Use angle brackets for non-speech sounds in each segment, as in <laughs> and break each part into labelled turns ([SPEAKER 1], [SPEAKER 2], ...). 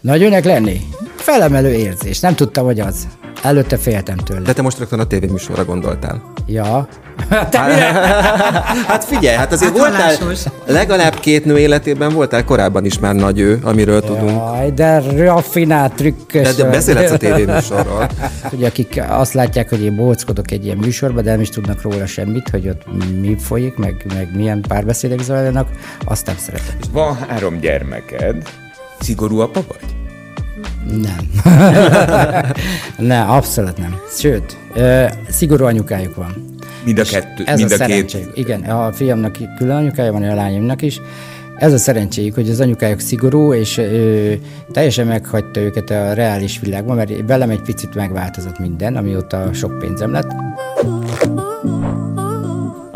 [SPEAKER 1] Nagyőnek lenni? Felemelő érzés. Nem tudtam, hogy az. Előtte féltem tőle.
[SPEAKER 2] De te most rögtön a tévéműsorra gondoltál.
[SPEAKER 1] Ja. <laughs>
[SPEAKER 2] hát figyelj, hát azért
[SPEAKER 3] Hát
[SPEAKER 2] voltál, legalább két nő életében voltál korábban is már nagy ő, amiről tudunk.
[SPEAKER 1] Jaj, de raffinált, trükkös.
[SPEAKER 2] De, de beszélhetsz a <laughs> tévéműsorról.
[SPEAKER 1] Ugye akik azt látják, hogy én bóckodok egy ilyen műsorban, de nem is tudnak róla semmit, hogy ott mi folyik, meg, meg milyen párbeszédek zajlanak, azt nem szeretem.
[SPEAKER 4] Van három gyermeked. Szigorú apa vagy?
[SPEAKER 1] Nem. <laughs> nem, abszolút nem. Sőt, szigorú anyukájuk van.
[SPEAKER 4] Mind a kettő,
[SPEAKER 1] Ez
[SPEAKER 4] mind
[SPEAKER 1] a,
[SPEAKER 4] a, két.
[SPEAKER 1] Igen, a fiamnak külön anyukája van, a lányomnak is. Ez a szerencséjük, hogy az anyukájuk szigorú, és ö, teljesen meghagyta őket a reális világban, mert velem egy picit megváltozott minden, amióta sok pénzem lett.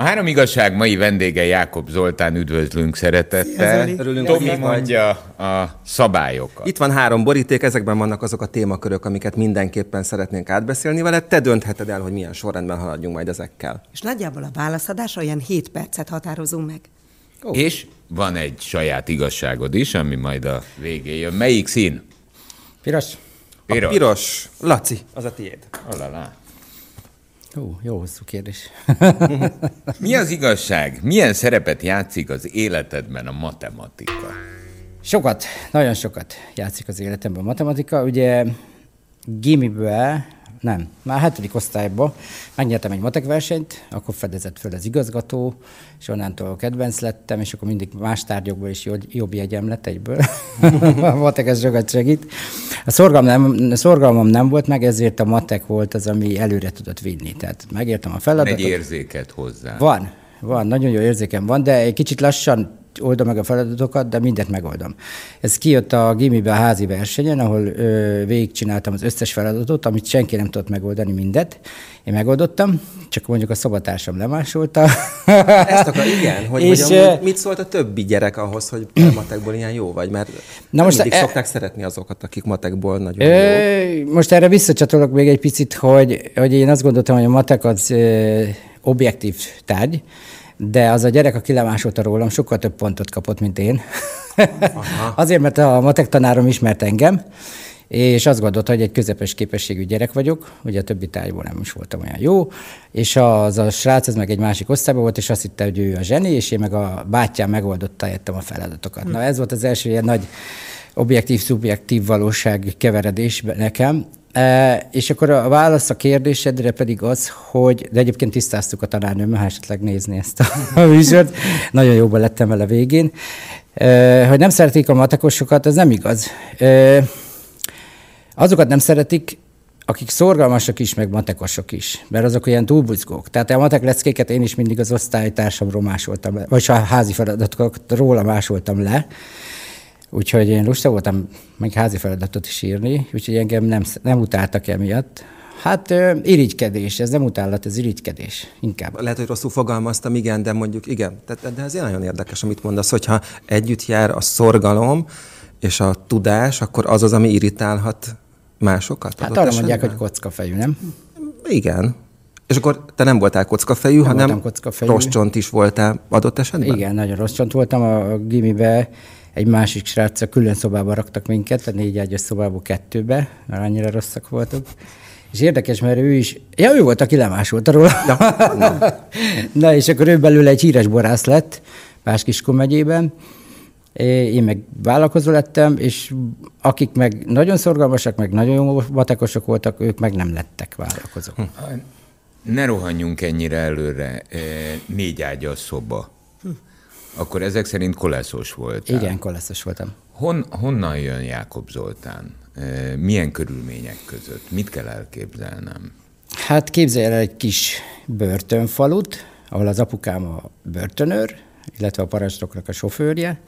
[SPEAKER 4] A három igazság mai vendége Jákob Zoltán, üdvözlünk szeretettel.
[SPEAKER 2] Örülünk,
[SPEAKER 4] Tomi mondja a szabályokat.
[SPEAKER 2] Itt van három boríték, ezekben vannak azok a témakörök, amiket mindenképpen szeretnénk átbeszélni veled. Te döntheted el, hogy milyen sorrendben haladjunk majd ezekkel.
[SPEAKER 3] És nagyjából a válaszadásra olyan 7 percet határozunk meg.
[SPEAKER 4] És van egy saját igazságod is, ami majd a végén jön. Melyik szín?
[SPEAKER 1] Piros?
[SPEAKER 4] Piros.
[SPEAKER 2] A piros. Laci, az a tiéd.
[SPEAKER 4] Alala.
[SPEAKER 1] Hú, jó hosszú kérdés. <laughs>
[SPEAKER 4] Mi az igazság? Milyen szerepet játszik az életedben a matematika?
[SPEAKER 1] Sokat, nagyon sokat játszik az életemben a matematika. Ugye gimibe, nem, már hetedik osztályban megnyertem egy matek versenyt, akkor fedezett föl az igazgató, és onnantól kedvenc lettem, és akkor mindig más tárgyokból is jobb, jegyem lett egyből. <laughs> a matek ez sokat segít. A szorgalmam nem, a szorgalmam nem volt meg, ezért a matek volt az, ami előre tudott vinni. Tehát megértem a feladatot.
[SPEAKER 4] egy érzéket hozzá.
[SPEAKER 1] Van, van, nagyon jó érzékem van, de egy kicsit lassan oldom meg a feladatokat, de mindent megoldom. Ez kijött a gimibe a házi versenyen, ahol ö, végigcsináltam az összes feladatot, amit senki nem tudott megoldani mindet. Én megoldottam, csak mondjuk a szobatársam lemásolta.
[SPEAKER 2] Ezt akar, igen, hogy,
[SPEAKER 1] És,
[SPEAKER 2] hogy amúgy mit szólt a többi gyerek ahhoz, hogy te matekból ilyen jó vagy? Mert
[SPEAKER 1] Na most
[SPEAKER 2] mindig
[SPEAKER 1] e-
[SPEAKER 2] szokták szeretni azokat, akik matekból nagyon jó.
[SPEAKER 1] Ö, most erre visszacsatolok még egy picit, hogy, hogy én azt gondoltam, hogy a matek az ö, objektív tárgy, de az a gyerek, aki lemásolta rólam, sokkal több pontot kapott, mint én. <laughs> Azért, mert a matek tanárom ismert engem, és azt gondolta, hogy egy közepes képességű gyerek vagyok, ugye a többi tárgyból nem is voltam olyan jó, és az a srác, ez meg egy másik osztályban volt, és azt hitte, hogy ő a zseni, és én meg a bátyám megoldotta értem a feladatokat. Na ez volt az első ilyen nagy objektív-szubjektív valóság keveredés nekem. E, és akkor a válasz a kérdésedre pedig az, hogy, de egyébként tisztáztuk a tanárnőmmel, ha esetleg nézni ezt a <laughs> műsort, nagyon jóban lettem vele végén, e, hogy nem szeretik a matekosokat, ez nem igaz. E, azokat nem szeretik, akik szorgalmasak is, meg matekosok is, mert azok olyan túlbuzgók. Tehát a matek leckéket én is mindig az osztálytársamról másoltam le, vagy a házi feladatokat róla másoltam le, Úgyhogy én lusta voltam meg házi feladatot is írni, úgyhogy engem nem, nem utáltak emiatt. Hát ö, irigykedés, ez nem utálat, ez irigykedés, inkább.
[SPEAKER 2] Lehet, hogy rosszul fogalmaztam, igen, de mondjuk igen. Tehát, de ez nagyon érdekes, amit mondasz, hogyha együtt jár a szorgalom és a tudás, akkor az az, ami irritálhat másokat?
[SPEAKER 1] Hát arra mondják,
[SPEAKER 2] esetben?
[SPEAKER 1] hogy kockafejű, nem?
[SPEAKER 2] Igen. És akkor te nem voltál kockafejű,
[SPEAKER 1] Nem
[SPEAKER 2] hanem
[SPEAKER 1] kockafejű.
[SPEAKER 2] rossz csont is voltál adott esetben?
[SPEAKER 1] Igen, nagyon rossz csont voltam. A gimibe egy másik sráccal külön szobába raktak minket, a négy ágyas szobából kettőbe, mert annyira rosszak voltunk. És érdekes, mert ő is, ja, ő volt, aki lemásolta róla. Na, na. <laughs> na és akkor ő belőle egy híres borász lett, Páskiskun megyében. Én meg vállalkozó lettem, és akik meg nagyon szorgalmasak, meg nagyon matekosok voltak, ők meg nem lettek vállalkozók.
[SPEAKER 4] Ne rohanjunk ennyire előre. Eh, Négy ágyas szoba. Akkor ezek szerint koleszos volt.
[SPEAKER 1] Igen, koleszos voltam.
[SPEAKER 4] Hon, honnan jön Jákob Zoltán? Milyen körülmények között? Mit kell elképzelnem?
[SPEAKER 1] Hát képzelj el egy kis börtönfalut, ahol az apukám a börtönőr, illetve a parancsnoknak a sofőrje.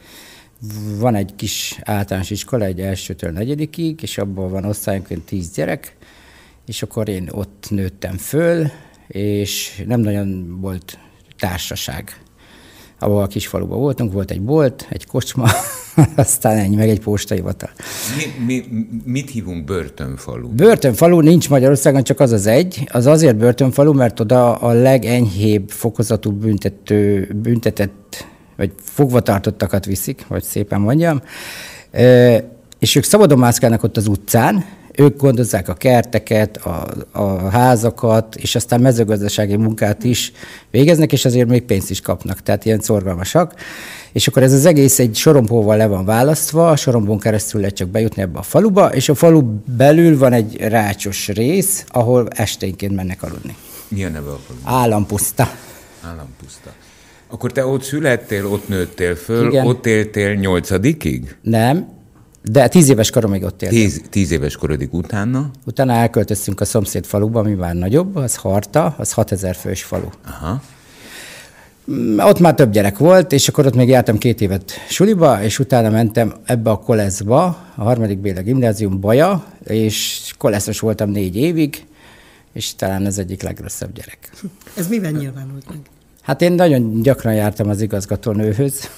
[SPEAKER 1] Van egy kis általános iskola, egy elsőtől negyedikig, és abban van osztályonként tíz gyerek, és akkor én ott nőttem föl, és nem nagyon volt társaság. Ahol a kis faluban voltunk, volt egy bolt, egy kocsma, <laughs> aztán ennyi, meg egy postahivatal.
[SPEAKER 4] Mi, mi, mit hívunk börtönfalu?
[SPEAKER 1] Börtönfalu nincs Magyarországon, csak az az egy. Az azért börtönfalu, mert oda a legenyhébb fokozatú büntető, büntetett, vagy fogvatartottakat viszik, vagy szépen mondjam. E, és és ők szabadon mászkálnak ott az utcán, ők gondozzák a kerteket, a, a házakat, és aztán mezőgazdasági munkát is végeznek, és azért még pénzt is kapnak, tehát ilyen szorgalmasak. És akkor ez az egész egy sorompóval le van választva, a sorompón keresztül lehet csak bejutni ebbe a faluba, és a falu belül van egy rácsos rész, ahol esténként mennek aludni.
[SPEAKER 4] Mi a neve a falu?
[SPEAKER 1] Állampuszta.
[SPEAKER 4] Állampuszta. Akkor te ott születtél, ott nőttél föl,
[SPEAKER 1] Igen.
[SPEAKER 4] ott éltél nyolcadikig?
[SPEAKER 1] Nem, de tíz éves koromig ott éltem.
[SPEAKER 4] Tíz, tíz éves korodig utána?
[SPEAKER 1] Utána elköltöztünk a szomszéd faluba, ami már nagyobb, az Harta, az 6000 fős falu.
[SPEAKER 4] Aha.
[SPEAKER 1] Mm, Ott már több gyerek volt, és akkor ott még jártam két évet suliba, és utána mentem ebbe a koleszba, a harmadik Béla gimnázium baja, és koleszos voltam négy évig, és talán ez egyik legrosszabb gyerek.
[SPEAKER 3] Ez miben nyilvánult meg?
[SPEAKER 1] Hát én nagyon gyakran jártam az igazgatónőhöz.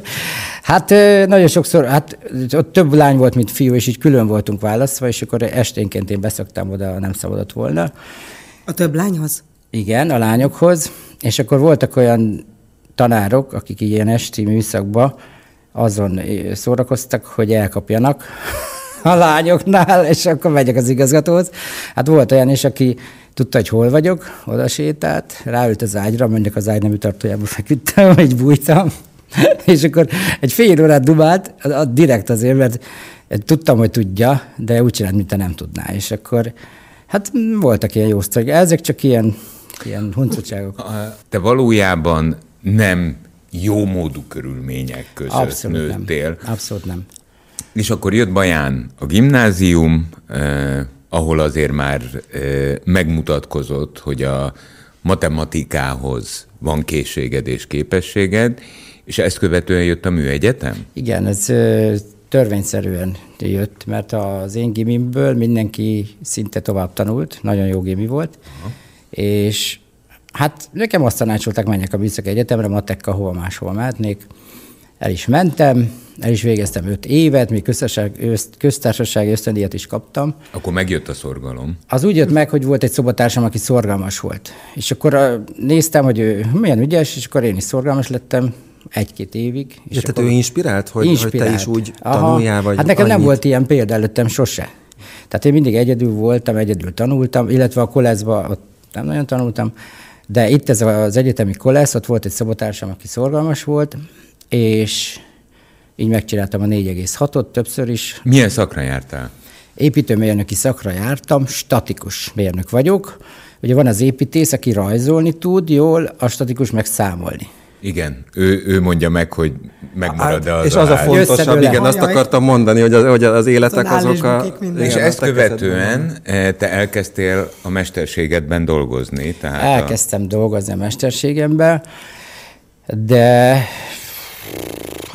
[SPEAKER 1] <laughs> hát nagyon sokszor, hát ott több lány volt, mint fiú, és így külön voltunk választva, és akkor esténként én beszoktam oda, nem szabadott volna.
[SPEAKER 3] A több lányhoz?
[SPEAKER 1] Igen, a lányokhoz, és akkor voltak olyan tanárok, akik ilyen esti műszakba azon szórakoztak, hogy elkapjanak <laughs> a lányoknál, és akkor megyek az igazgatóhoz. Hát volt olyan is, aki tudta, hogy hol vagyok, oda sétált, ráült az ágyra, mondjuk az ágy nem tartójába feküdtem, <laughs> így bújtam, <laughs> és akkor egy fél órát dubált, a- direkt azért, mert tudtam, hogy tudja, de úgy csinált, mint nem tudná. És akkor, hát voltak ilyen jó sztorik. Ezek csak ilyen, ilyen huncutságok.
[SPEAKER 4] Te valójában nem jó módú körülmények között
[SPEAKER 1] Abszolút
[SPEAKER 4] nőttél.
[SPEAKER 1] nem. Abszolút nem.
[SPEAKER 4] És akkor jött Baján a gimnázium, eh, ahol azért már megmutatkozott, hogy a matematikához van készséged és képességed, és ezt követően jött a műegyetem?
[SPEAKER 1] Igen, ez törvényszerűen jött, mert az én gimimből mindenki szinte tovább tanult, nagyon jó gimi volt, Aha. és hát nekem azt tanácsolták, menjek a Műszaki Egyetemre, matekka hol máshol mehetnék. El is mentem, el is végeztem öt évet, még köztársasági ösztöndíjat is kaptam.
[SPEAKER 4] Akkor megjött a szorgalom.
[SPEAKER 1] Az úgy jött meg, hogy volt egy szobatársam, aki szorgalmas volt. És akkor néztem, hogy ő milyen ügyes, és akkor én is szorgalmas lettem egy-két évig. És
[SPEAKER 2] tehát ő inspirált, hogy, hogy te is úgy
[SPEAKER 1] Aha.
[SPEAKER 2] tanuljál, vagy
[SPEAKER 1] Hát nekem nem
[SPEAKER 2] annyit?
[SPEAKER 1] volt ilyen példa előttem sose. Tehát én mindig egyedül voltam, egyedül tanultam, illetve a koleszba ott nem nagyon tanultam, de itt ez az egyetemi kolesz, ott volt egy szobatársam, aki szorgalmas volt, és így megcsináltam a 4,6-ot többször is.
[SPEAKER 4] Milyen szakra jártál?
[SPEAKER 1] Építőmérnöki szakra jártam, statikus mérnök vagyok. Ugye van az építész, aki rajzolni tud jól, a statikus meg számolni.
[SPEAKER 4] Igen, ő, ő mondja meg, hogy megmarad-e az
[SPEAKER 2] Hát, és
[SPEAKER 4] a
[SPEAKER 2] az a fontosabb, igen, azt akartam mondani, hogy az, hogy az életek azok a...
[SPEAKER 4] És ezt
[SPEAKER 2] a
[SPEAKER 4] követően eh, te elkezdtél a mesterségedben dolgozni. Tehát a,
[SPEAKER 1] Elkezdtem dolgozni a mesterségemben, de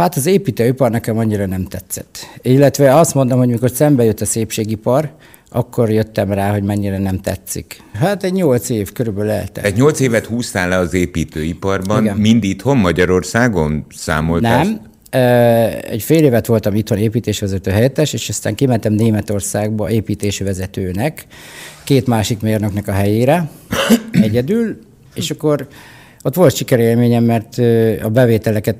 [SPEAKER 1] hát az építőipar nekem annyira nem tetszett. Illetve azt mondom, hogy mikor szembe jött a szépségipar, akkor jöttem rá, hogy mennyire nem tetszik. Hát egy nyolc év körülbelül eltelt.
[SPEAKER 4] egy nyolc évet húztál le az építőiparban,
[SPEAKER 1] Igen.
[SPEAKER 4] mind itthon Magyarországon számoltál?
[SPEAKER 1] Nem. Egy fél évet voltam itthon építésvezető helyettes, és aztán kimentem Németországba építésvezetőnek, két másik mérnöknek a helyére, <coughs> egyedül, és akkor ott volt sikerélményem, mert a bevételeket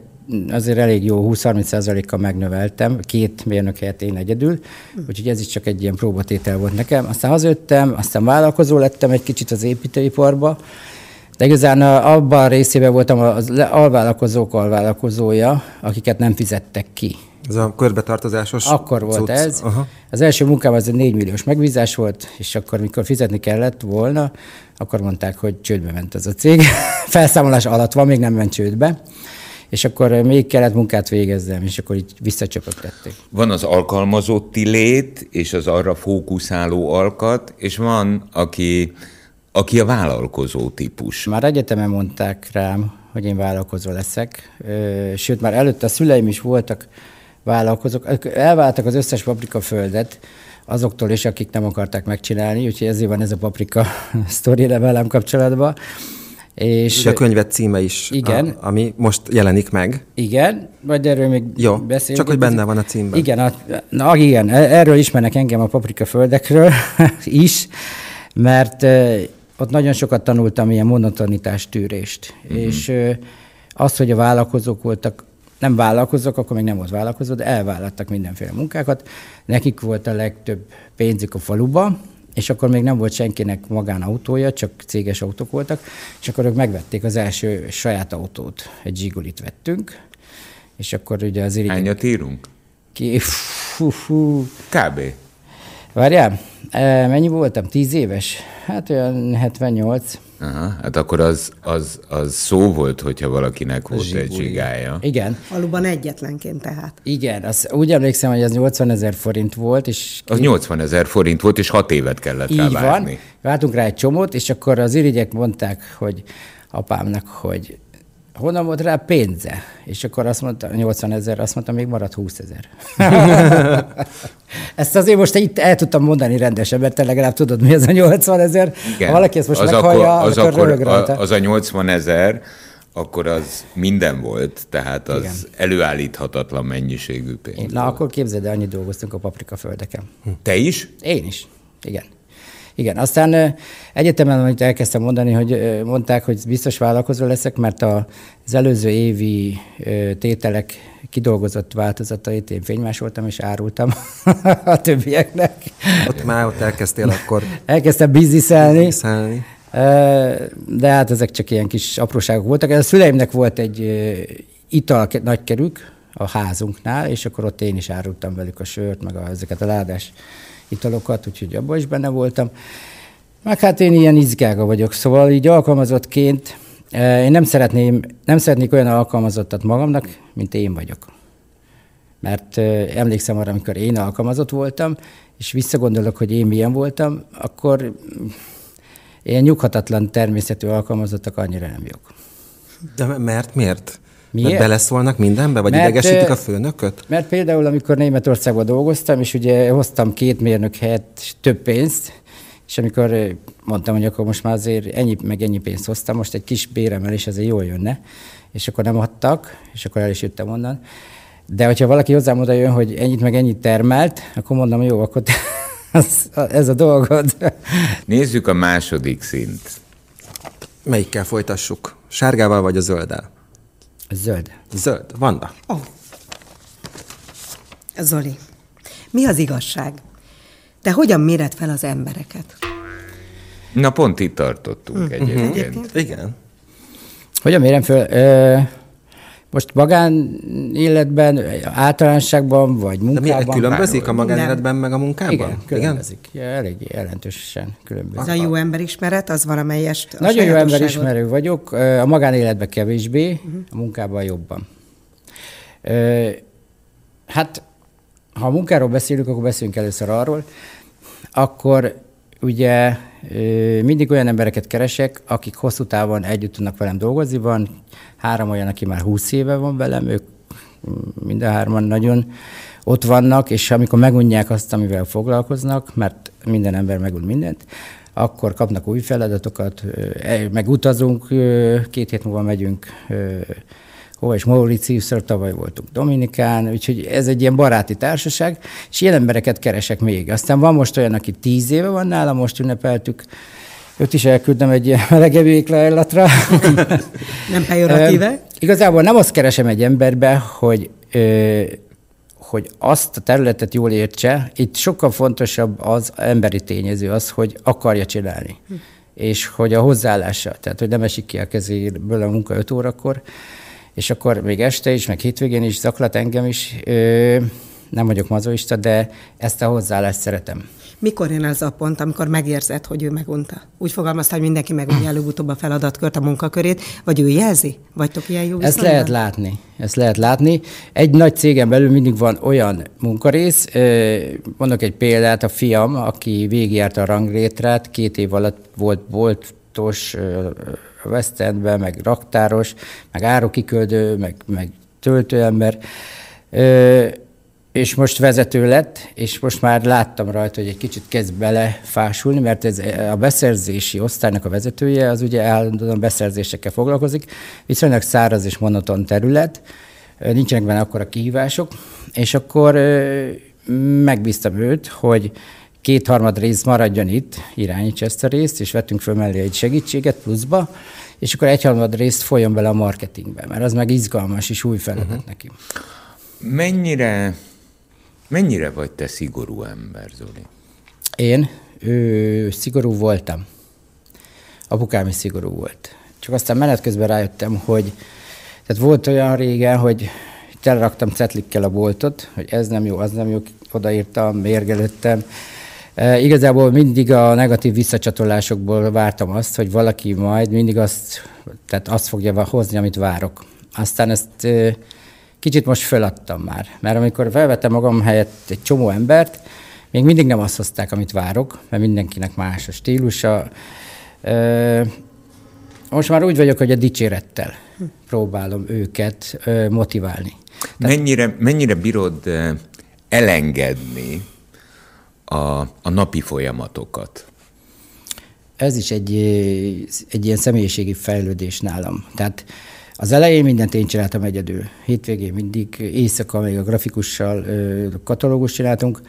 [SPEAKER 1] azért elég jó 20-30%-kal megnöveltem, két mérnök helyett én egyedül, úgyhogy ez is csak egy ilyen próbatétel volt nekem. Aztán hazajöttem, aztán vállalkozó lettem egy kicsit az építőiparba, de igazán abban a részében voltam az alvállalkozók alvállalkozója, akiket nem fizettek ki.
[SPEAKER 2] Ez a körbetartozásos
[SPEAKER 1] Akkor volt
[SPEAKER 2] cucc.
[SPEAKER 1] ez.
[SPEAKER 2] Aha.
[SPEAKER 1] Az első munkám az egy 4 milliós megbízás volt, és akkor, mikor fizetni kellett volna, akkor mondták, hogy csődbe ment ez a cég. <laughs> Felszámolás alatt van, még nem ment csődbe. És akkor még kellett munkát végezzem, és akkor így visszacsöpögtették.
[SPEAKER 4] Van az alkalmazotti lét, és az arra fókuszáló alkat, és van, aki, aki a vállalkozó típus.
[SPEAKER 1] Már egyetemen mondták rám, hogy én vállalkozó leszek, sőt, már előtte a szüleim is voltak vállalkozók. Elváltak az összes paprikaföldet azoktól is, akik nem akarták megcsinálni, úgyhogy ezért van ez a paprika <laughs> sztori velem kapcsolatban. És
[SPEAKER 2] a könyved címe is,
[SPEAKER 1] Igen.
[SPEAKER 2] A, ami most jelenik meg.
[SPEAKER 1] igen, majd erről még
[SPEAKER 2] Jó,
[SPEAKER 1] beszélünk.
[SPEAKER 2] csak hogy benne van a címben.
[SPEAKER 1] Igen, a, na, igen, erről ismernek engem a paprika földekről <laughs> is, mert ott nagyon sokat tanultam ilyen monotonitás tűrést.
[SPEAKER 2] Mhm.
[SPEAKER 1] És az, hogy a vállalkozók voltak nem vállalkozók, akkor még nem volt vállalkozó, de elvállaltak mindenféle munkákat. Nekik volt a legtöbb pénzük a faluba, és akkor még nem volt senkinek magánautója, csak céges autók voltak, és akkor ők megvették az első saját autót, egy Zsigulit vettünk, és akkor ugye az irigyek...
[SPEAKER 4] Hányat írunk?
[SPEAKER 1] Ki, fú, fú.
[SPEAKER 4] Kb.
[SPEAKER 1] Várjál, e, mennyi voltam? Tíz éves? Hát olyan 78.
[SPEAKER 4] Aha, hát akkor az, az, az szó volt, hogyha valakinek volt egy
[SPEAKER 2] Zsiguli.
[SPEAKER 4] zsigája.
[SPEAKER 1] Igen,
[SPEAKER 3] Faluban egyetlenként tehát.
[SPEAKER 1] igen, az, úgy emlékszem, hogy az 80 ezer forint volt, és
[SPEAKER 4] Az 80 ezer forint volt, és hat évet kellett rá
[SPEAKER 1] Így van.
[SPEAKER 4] várni.
[SPEAKER 1] Vártunk rá egy csomót, és akkor az irigyek mondták, hogy apámnak, hogy honnan volt rá pénze? És akkor azt mondta, 80 ezer, azt mondta, még maradt 20 ezer. <laughs> ezt azért most itt el tudtam mondani rendesen, mert te legalább tudod, mi az a 80 ezer. Ha valaki ezt most
[SPEAKER 4] az
[SPEAKER 1] meghallja,
[SPEAKER 4] akkor, az,
[SPEAKER 1] akkor,
[SPEAKER 4] akkor,
[SPEAKER 1] röhög rajta.
[SPEAKER 4] az a 80 ezer, akkor az minden volt, tehát az
[SPEAKER 1] Igen.
[SPEAKER 4] előállíthatatlan mennyiségű pénz.
[SPEAKER 1] Én- Na, akkor képzeld el, annyit dolgoztunk a paprikaföldeken.
[SPEAKER 4] Te is?
[SPEAKER 1] Én is. Igen. Igen, aztán egyetemen, amit elkezdtem mondani, hogy mondták, hogy biztos vállalkozó leszek, mert az előző évi tételek kidolgozott változatait én fénymásoltam és árultam <laughs> a többieknek.
[SPEAKER 2] Ott már ott elkezdtél akkor
[SPEAKER 1] Elkezdtem bizniszelni. Ö, de hát ezek csak ilyen kis apróságok voltak. A szüleimnek volt egy ital nagykerük a házunknál, és akkor ott én is árultam velük a sört, meg a, ezeket a ládás italokat, úgyhogy abban is benne voltam. Meg hát én ilyen izgága vagyok, szóval így alkalmazottként én nem szeretném, nem szeretnék olyan alkalmazottat magamnak, mint én vagyok. Mert emlékszem arra, amikor én alkalmazott voltam, és visszagondolok, hogy én milyen voltam, akkor Ilyen nyughatatlan természetű alkalmazottak annyira nem jók.
[SPEAKER 2] De mert miért?
[SPEAKER 1] Miért?
[SPEAKER 2] Mert beleszólnak mindenbe, vagy
[SPEAKER 1] Mert,
[SPEAKER 2] idegesítik a főnököt?
[SPEAKER 1] Mert például, amikor Németországban dolgoztam, és ugye hoztam két mérnök helyett több pénzt, és amikor mondtam, hogy akkor most már azért ennyi, meg ennyi pénzt hoztam, most egy kis béremelés azért jól jönne, és akkor nem adtak, és akkor el is jöttem onnan. De hogyha valaki hozzám oda jön, hogy ennyit meg ennyit termelt, akkor mondom, jó, akkor <laughs> az, ez a dolgod.
[SPEAKER 4] Nézzük a második szint.
[SPEAKER 2] Melyikkel folytassuk? Sárgával vagy a zölddel?
[SPEAKER 1] Zöld.
[SPEAKER 2] Zöld. Vanda.
[SPEAKER 3] Ó. Zoli, mi az igazság? Te hogyan méred fel az embereket?
[SPEAKER 4] Na pont itt tartottunk egyébként.
[SPEAKER 2] Igen.
[SPEAKER 1] Hogyan mérem föl? Ö, most magán életben, általánosságban, vagy
[SPEAKER 2] De mi
[SPEAKER 1] munkában?
[SPEAKER 2] különbözik a magánéletben meg a munkában?
[SPEAKER 1] Igen, különbözik. Ja, elég jelentősen különbözik.
[SPEAKER 3] Ez a jó emberismeret, az valamelyest a
[SPEAKER 1] Nagyon jó emberismerő vagyok, a magánéletben kevésbé, a munkában jobban. Hát, ha a munkáról beszélünk, akkor beszélünk először arról, akkor ugye mindig olyan embereket keresek, akik hosszú távon együtt tudnak velem dolgozni. Van három olyan, aki már 20 éve van velem, ők mind a hárman nagyon ott vannak, és amikor megunják azt, amivel foglalkoznak, mert minden ember megun mindent, akkor kapnak új feladatokat, el- meg utazunk, két hét múlva megyünk hova is Mauritiusra, tavaly voltunk Dominikán, úgyhogy ez egy ilyen baráti társaság, és ilyen embereket keresek még. Aztán van most olyan, aki tíz éve van nálam, most ünnepeltük, őt is elküldtem egy <laughs> ilyen melegebb éklajlatra. <laughs>
[SPEAKER 3] Nem pejoratíve?
[SPEAKER 1] Ö, Igazából nem azt keresem egy emberbe, hogy, ö, hogy azt a területet jól értse. Itt sokkal fontosabb az emberi tényező, az, hogy akarja csinálni. Hm. És hogy a hozzáállása, tehát hogy nem esik ki a kezéből a munka 5 órakor, és akkor még este is, meg hétvégén is zaklat engem is. Ö, nem vagyok mazoista, de ezt a hozzáállást szeretem.
[SPEAKER 3] Mikor jön ez a pont, amikor megérzed, hogy ő megunta? Úgy fogalmazta, hogy mindenki megunja előbb-utóbb a feladatkört, a munkakörét, vagy ő jelzi? Vagytok ilyen jó
[SPEAKER 1] Ezt lehet látni. Ezt lehet látni. Egy nagy cégen belül mindig van olyan munkarész. Mondok egy példát, a fiam, aki végigjárta a ranglétrát, két év alatt volt boltos West Endben, meg raktáros, meg árukiküldő, meg, meg töltőember. Ö, és most vezető lett, és most már láttam rajta, hogy egy kicsit kezd belefásulni, mert ez a beszerzési osztálynak a vezetője, az ugye állandóan beszerzésekkel foglalkozik, viszonylag száraz és monoton terület, nincsenek benne akkora kihívások, és akkor megbíztam őt, hogy kétharmad rész maradjon itt, irányítsa ezt a részt, és vettünk föl mellé egy segítséget pluszba, és akkor egyharmad részt folyjon bele a marketingbe, mert az meg izgalmas és új feladat uh-huh. neki.
[SPEAKER 4] Mennyire, mennyire vagy te szigorú ember, Zoli?
[SPEAKER 1] Én ő, szigorú voltam. Apukám is szigorú volt. Csak aztán menet közben rájöttem, hogy tehát volt olyan régen, hogy teleraktam cetlikkel a boltot, hogy ez nem jó, az nem jó, odaírtam, mérgelődtem. Igazából mindig a negatív visszacsatolásokból vártam azt, hogy valaki majd mindig azt, tehát azt fogja hozni, amit várok. Aztán ezt kicsit most föladtam már, mert amikor felvettem magam helyett egy csomó embert, még mindig nem azt hozták, amit várok, mert mindenkinek más a stílusa. Most már úgy vagyok, hogy a dicsérettel próbálom őket motiválni.
[SPEAKER 4] Mennyire, mennyire bírod elengedni a, a napi folyamatokat?
[SPEAKER 1] Ez is egy, egy ilyen személyiségi fejlődés nálam. Tehát az elején mindent én csináltam egyedül. Hétvégén mindig, éjszaka még a grafikussal katalógus csináltunk.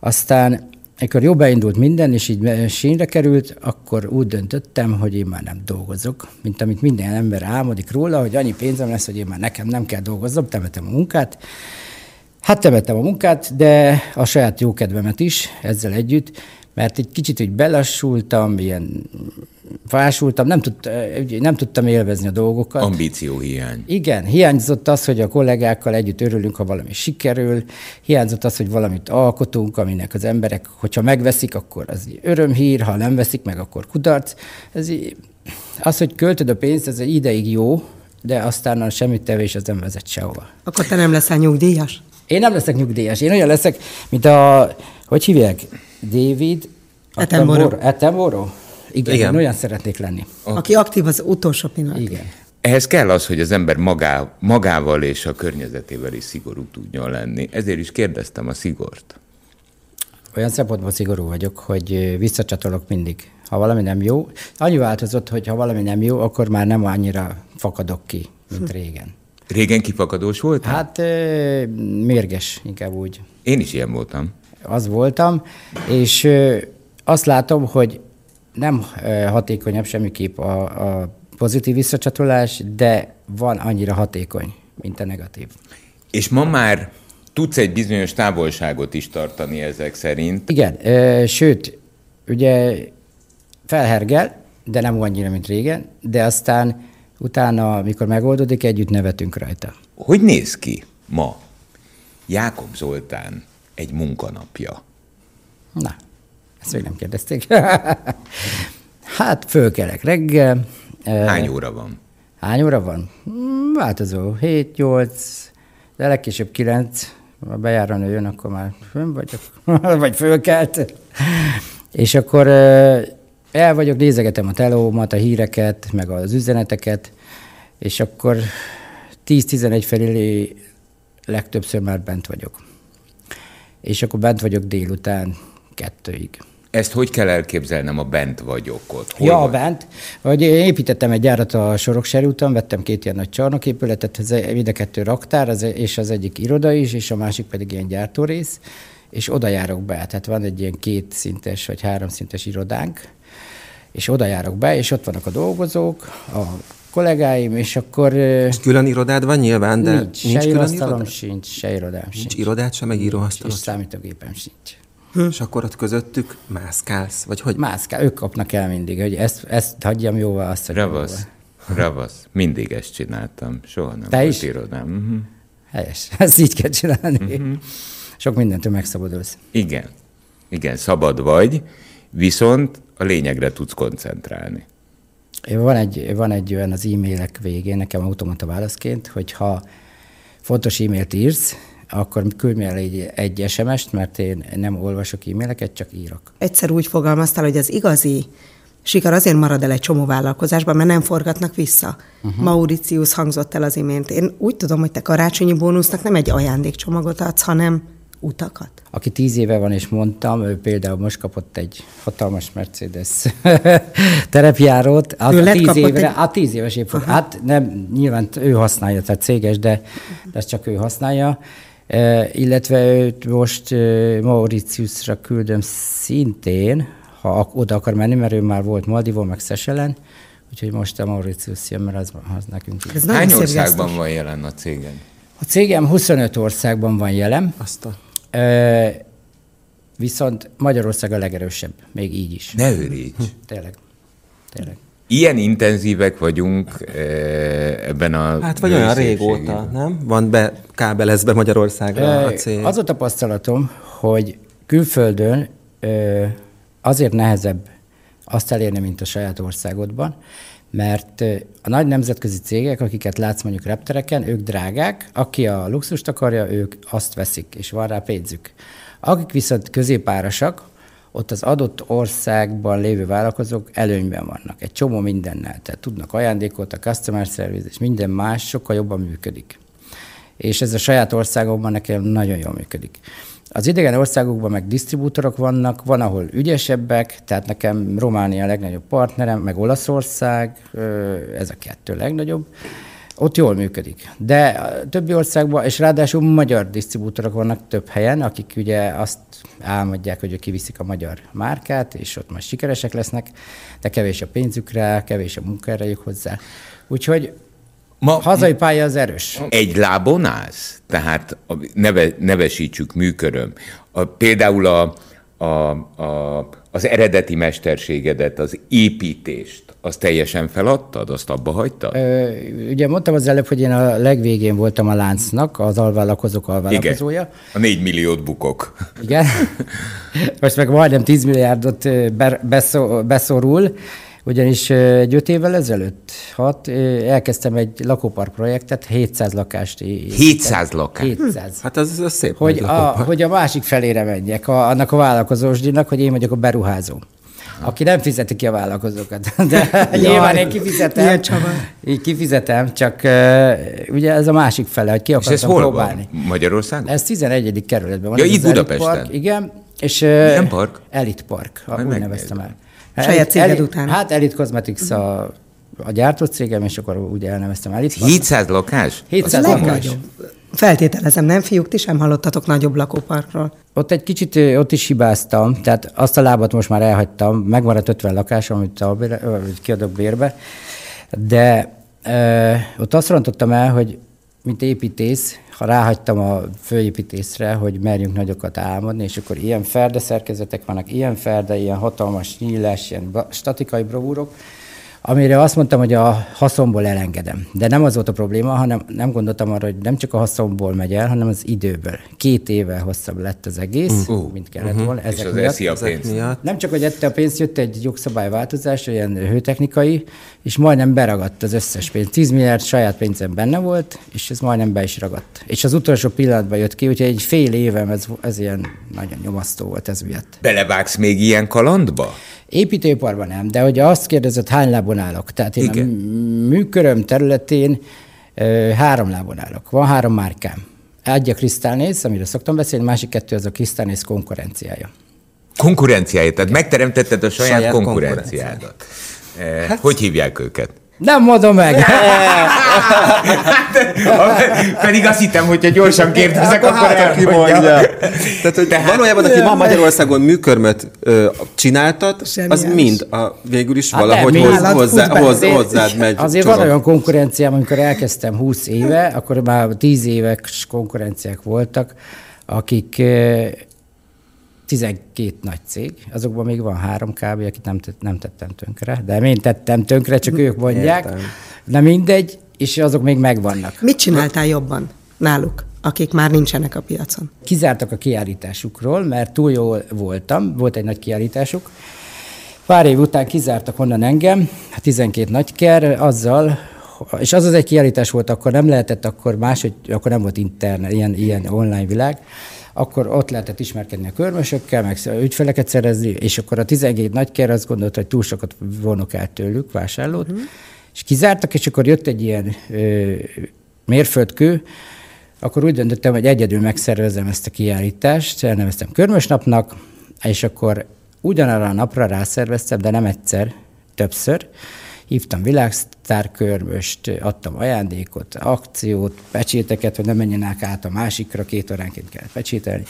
[SPEAKER 1] Aztán amikor jó beindult minden, és így sínre került, akkor úgy döntöttem, hogy én már nem dolgozok, mint amit minden ember álmodik róla, hogy annyi pénzem lesz, hogy én már nekem nem kell dolgoznom, temetem a munkát. Hát temetem a munkát, de a saját jókedvemet is ezzel együtt, mert egy kicsit úgy belassultam, ilyen fásultam, nem, tud, nem tudtam élvezni a dolgokat.
[SPEAKER 4] Ambíció hiány.
[SPEAKER 1] Igen, hiányzott az, hogy a kollégákkal együtt örülünk, ha valami sikerül, hiányzott az, hogy valamit alkotunk, aminek az emberek, hogyha megveszik, akkor az örömhír, ha nem veszik meg, akkor kudarc. Ez, az, hogy költöd a pénzt, ez egy ideig jó, de aztán a semmit tevés az nem vezet sehova.
[SPEAKER 3] Akkor te nem leszel nyugdíjas?
[SPEAKER 1] Én nem leszek nyugdíjas. Én olyan leszek, mint a, hogy hívják, David
[SPEAKER 3] Attenborough.
[SPEAKER 1] Attenborough? Igen, Igen. Én olyan szeretnék lenni.
[SPEAKER 3] Aki aktív az utolsó pillanat.
[SPEAKER 1] Igen.
[SPEAKER 4] Ehhez kell az, hogy az ember magá, magával és a környezetével is szigorú tudjon lenni. Ezért is kérdeztem a szigort.
[SPEAKER 1] Olyan szempontból szigorú vagyok, hogy visszacsatolok mindig. Ha valami nem jó, annyi változott, hogy ha valami nem jó, akkor már nem annyira fakadok ki, mint hm. régen.
[SPEAKER 4] Régen kifakadós volt?
[SPEAKER 1] Hát mérges, inkább úgy.
[SPEAKER 4] Én is ilyen voltam.
[SPEAKER 1] Az voltam, és azt látom, hogy nem hatékonyabb semmiképp a, a pozitív visszacsatolás, de van annyira hatékony, mint a negatív.
[SPEAKER 4] És ma már tudsz egy bizonyos távolságot is tartani ezek szerint?
[SPEAKER 1] Igen, sőt, ugye felhergel, de nem annyira, mint régen, de aztán utána, amikor megoldódik, együtt nevetünk rajta.
[SPEAKER 4] Hogy néz ki ma Jákob Zoltán egy munkanapja?
[SPEAKER 1] Na, ezt még nem kérdezték. <laughs> hát fölkelek reggel.
[SPEAKER 4] Hány óra van?
[SPEAKER 1] Hány óra van? Hmm, változó. 7-8, de legkésőbb 9. Ha bejáran jön, akkor már fönn vagyok, <laughs> vagy fölkelt. És akkor el vagyok, nézegetem a telómat, a híreket, meg az üzeneteket, és akkor 10-11 felé legtöbbször már bent vagyok. És akkor bent vagyok délután kettőig.
[SPEAKER 4] Ezt hogy kell elképzelnem, a bent vagyok ott?
[SPEAKER 1] Hol ja, vagy? bent. Hogy én építettem egy gyárat a Soroksári úton, vettem két ilyen nagy csarnoképületet, ez a kettő raktár, az, és az egyik iroda is, és a másik pedig ilyen gyártórész, és oda járok be. Tehát van egy ilyen két szintes vagy három szintes irodánk, és oda járok be, és ott vannak a dolgozók, a kollégáim, és akkor... És
[SPEAKER 2] külön irodád van nyilván, de
[SPEAKER 1] nincs, nincs se külön irodád? sincs, se irodám
[SPEAKER 2] nincs
[SPEAKER 1] sincs.
[SPEAKER 2] irodát sem, meg íróasztalod?
[SPEAKER 1] És számítógépem sincs.
[SPEAKER 2] Hm. És akkor ott közöttük mászkálsz, vagy hogy?
[SPEAKER 1] Mászkál, ők kapnak el mindig, hogy ezt, ezt hagyjam jóvá, azt
[SPEAKER 4] hagyjam Ravasz, jóvá. ravasz. Mindig ezt csináltam, soha nem Te volt is? irodám. Uh-huh.
[SPEAKER 1] Helyes, <laughs> ezt így kell csinálni. Uh-huh. Sok mindentől megszabadulsz.
[SPEAKER 4] Igen, igen, szabad vagy, viszont a lényegre tudsz koncentrálni.
[SPEAKER 1] Van egy, van egy olyan az e-mailek végén, nekem automata válaszként, hogy ha fontos e-mailt írsz, akkor küldj el egy, egy SMS-t, mert én nem olvasok e-maileket, csak írok.
[SPEAKER 3] Egyszer úgy fogalmaztál, hogy az igazi siker azért marad el egy csomó vállalkozásban, mert nem forgatnak vissza. Uh-huh. Mauritius hangzott el az imént. Én úgy tudom, hogy te karácsonyi bónusznak nem egy ajándékcsomagot adsz, hanem utakat.
[SPEAKER 1] Aki tíz éve van, és mondtam, ő például most kapott egy hatalmas Mercedes <laughs> terepjárót. A, a tíz évre, egy... a tíz éves év, hát nem, nyilván ő használja, tehát céges, de, de ezt csak ő használja. E, illetve őt most e, Mauritiusra küldöm szintén, ha oda akar menni, mert ő már volt Maldivon, meg Szeselen, Úgyhogy most a Mauritius jön, mert az, az nekünk.
[SPEAKER 3] Ez
[SPEAKER 4] Hány országban van jelen a cégen?
[SPEAKER 1] A cégem 25 országban van jelen,
[SPEAKER 2] Azt a...
[SPEAKER 1] ö, viszont Magyarország a legerősebb, még így is.
[SPEAKER 4] Ne őríts!
[SPEAKER 1] Tényleg. Tényleg.
[SPEAKER 4] Ilyen intenzívek vagyunk ebben a
[SPEAKER 2] Hát vagy olyan régóta, nem? Van be, kábelezve Magyarországra a cég.
[SPEAKER 1] Az a tapasztalatom, hogy külföldön azért nehezebb azt elérni, mint a saját országodban, mert a nagy nemzetközi cégek, akiket látsz mondjuk reptereken, ők drágák, aki a luxust akarja, ők azt veszik, és van rá pénzük. Akik viszont középárasak, ott az adott országban lévő vállalkozók előnyben vannak. Egy csomó mindennel. Tehát tudnak ajándékot, a customer service és minden más sokkal jobban működik. És ez a saját országokban nekem nagyon jól működik. Az idegen országokban meg disztribútorok vannak, van, ahol ügyesebbek, tehát nekem Románia a legnagyobb partnerem, meg Olaszország, ez a kettő legnagyobb. Ott jól működik. De a többi országban, és ráadásul magyar disztribútorok vannak több helyen, akik ugye azt álmodják, hogy ők kiviszik a magyar márkát, és ott majd sikeresek lesznek, de kevés a pénzük rá, kevés a munkaerejük hozzá. Úgyhogy
[SPEAKER 4] Ma-
[SPEAKER 1] hazai pálya az erős.
[SPEAKER 4] Egy lábon állsz? Tehát neve, nevesítsük műköröm. A, például a, a, a, az eredeti mesterségedet, az építést, azt teljesen feladtad, azt abba hagytad?
[SPEAKER 1] Ö, ugye mondtam az előbb, hogy én a legvégén voltam a láncnak, az alvállalkozók alvállalkozója.
[SPEAKER 4] Igen. A négy milliót bukok.
[SPEAKER 1] Igen. <laughs> Most meg majdnem 10 milliárdot beszorul, ugyanis egy öt évvel ezelőtt, hat, elkezdtem egy lakópark projektet, 700 lakást. é-
[SPEAKER 4] 700 lakás?
[SPEAKER 1] 700.
[SPEAKER 2] Hát az, az szép.
[SPEAKER 1] Hogy a, hogy a másik felére menjek, a, annak a vállalkozósdinak, hogy én vagyok a beruházó. Aki nem fizeti ki a vállalkozókat. De <laughs> nyilván én kifizetem.
[SPEAKER 3] Milyen csavar.
[SPEAKER 1] Így kifizetem, csak uh, ugye ez a másik fele, hogy ki
[SPEAKER 4] És ez
[SPEAKER 1] akartam
[SPEAKER 4] hol
[SPEAKER 1] próbálni.
[SPEAKER 4] van? Magyarországon?
[SPEAKER 1] Ez 11. kerületben van.
[SPEAKER 4] Ja, itt Budapesten.
[SPEAKER 1] Park, igen. És,
[SPEAKER 4] Milyen park?
[SPEAKER 1] Elit Park, úgy
[SPEAKER 4] megnézem.
[SPEAKER 1] neveztem el.
[SPEAKER 3] Saját céged
[SPEAKER 1] Elit-
[SPEAKER 3] után.
[SPEAKER 1] Hát Elit Cosmetics a, a gyártócégem, és akkor ugye elneveztem Elit Park.
[SPEAKER 4] 700 lakás?
[SPEAKER 1] 700
[SPEAKER 3] Ez a
[SPEAKER 1] lakás.
[SPEAKER 3] Feltételezem, nem fiúk, ti sem hallottatok nagyobb lakóparkról.
[SPEAKER 1] Ott egy kicsit ott is hibáztam, tehát azt a lábat most már elhagytam, megmaradt 50 lakás, amit a kiadok bérbe, de ö, ott azt rontottam el, hogy mint építész, ha ráhagytam a főépítészre, hogy merjünk nagyokat álmodni, és akkor ilyen ferde szerkezetek vannak, ilyen ferde, ilyen hatalmas nyílás, ilyen statikai bravúrok, amire azt mondtam, hogy a haszonból elengedem. De nem az volt a probléma, hanem nem gondoltam arra, hogy nem csak a haszonból megy el, hanem az időből. Két éve hosszabb lett az egész, uh, mint kellett volna.
[SPEAKER 4] Mhm. És
[SPEAKER 1] Ezek
[SPEAKER 4] az
[SPEAKER 1] miatt.
[SPEAKER 4] eszi a
[SPEAKER 2] Ezek
[SPEAKER 4] pénzt.
[SPEAKER 2] miatt.
[SPEAKER 1] Nem csak, hogy ette a pénzt, jött egy jogszabályváltozás, olyan hőtechnikai, és majdnem beragadt az összes pénz. 10 milliárd saját pénzem benne volt, és ez majdnem be is ragadt. És az utolsó pillanatban jött ki, úgyhogy egy fél évem ez, ez ilyen nagyon nyomasztó volt ez miatt.
[SPEAKER 4] Belevágsz még ilyen kalandba?
[SPEAKER 1] Építőiparban nem, de hogy azt kérdezett, hány lábon állok? Tehát én
[SPEAKER 4] Igen.
[SPEAKER 1] A műköröm területén ö, három lábon állok. Van három márkám. Egy a Crystalnész, amiről szoktam beszélni, másik kettő az a Crystalnész konkurenciája.
[SPEAKER 4] Konkurenciáját, tehát megteremtetted a saját,
[SPEAKER 2] Saját
[SPEAKER 4] konkurenciádat. Hát, hogy hívják őket?
[SPEAKER 1] Nem mondom meg!
[SPEAKER 4] Pedig azt hittem, hogyha gyorsan kérdezek,
[SPEAKER 2] Akkor
[SPEAKER 4] akkor
[SPEAKER 2] hát,
[SPEAKER 4] elmondja.
[SPEAKER 2] mondja. <laughs> Tehát, hogy Tehát, valójában, aki ma Magyarországon műkörmöt ö, csináltat, az
[SPEAKER 3] Zseniális.
[SPEAKER 2] mind a, végül is
[SPEAKER 1] Hát
[SPEAKER 2] valahogy
[SPEAKER 1] nem,
[SPEAKER 2] hoz, hozzá, hoz,
[SPEAKER 1] Azért-
[SPEAKER 2] hozzád megy.
[SPEAKER 1] Azért
[SPEAKER 2] csorog.
[SPEAKER 1] van olyan konkurenciám, amikor elkezdtem 20 éve, akkor már 10 éves konkurenciák voltak, akik 12 nagy cég, azokban még van három kb., akit nem, nem tettem tönkre, de én tettem tönkre, csak ők mondják.
[SPEAKER 2] Értem.
[SPEAKER 1] De mindegy, és azok még megvannak.
[SPEAKER 3] Mit csináltál jobban náluk, akik már nincsenek a piacon?
[SPEAKER 1] Kizártak a kiállításukról, mert túl jól voltam, volt egy nagy kiállításuk. Pár év után kizártak onnan engem, 12 nagyker, azzal, és az az egy kiállítás volt, akkor nem lehetett, akkor máshogy, akkor nem volt internet, ilyen, ilyen online világ, akkor ott lehetett ismerkedni a körmösökkel, meg ügyfeleket szerezni, és akkor a 12 nagyker azt gondolta, hogy túl sokat vonok el tőlük, vásárlót, mm. és kizártak, és akkor jött egy ilyen ö, mérföldkő, akkor úgy döntöttem, hogy egyedül megszervezem ezt a kiállítást, elneveztem Körmösnapnak, és akkor ugyanarra a napra rászerveztem, de nem egyszer, többször. Hívtam világsztár körmöst, adtam ajándékot, akciót, pecséteket, hogy ne menjenek át a másikra, két óránként kell pecsételni.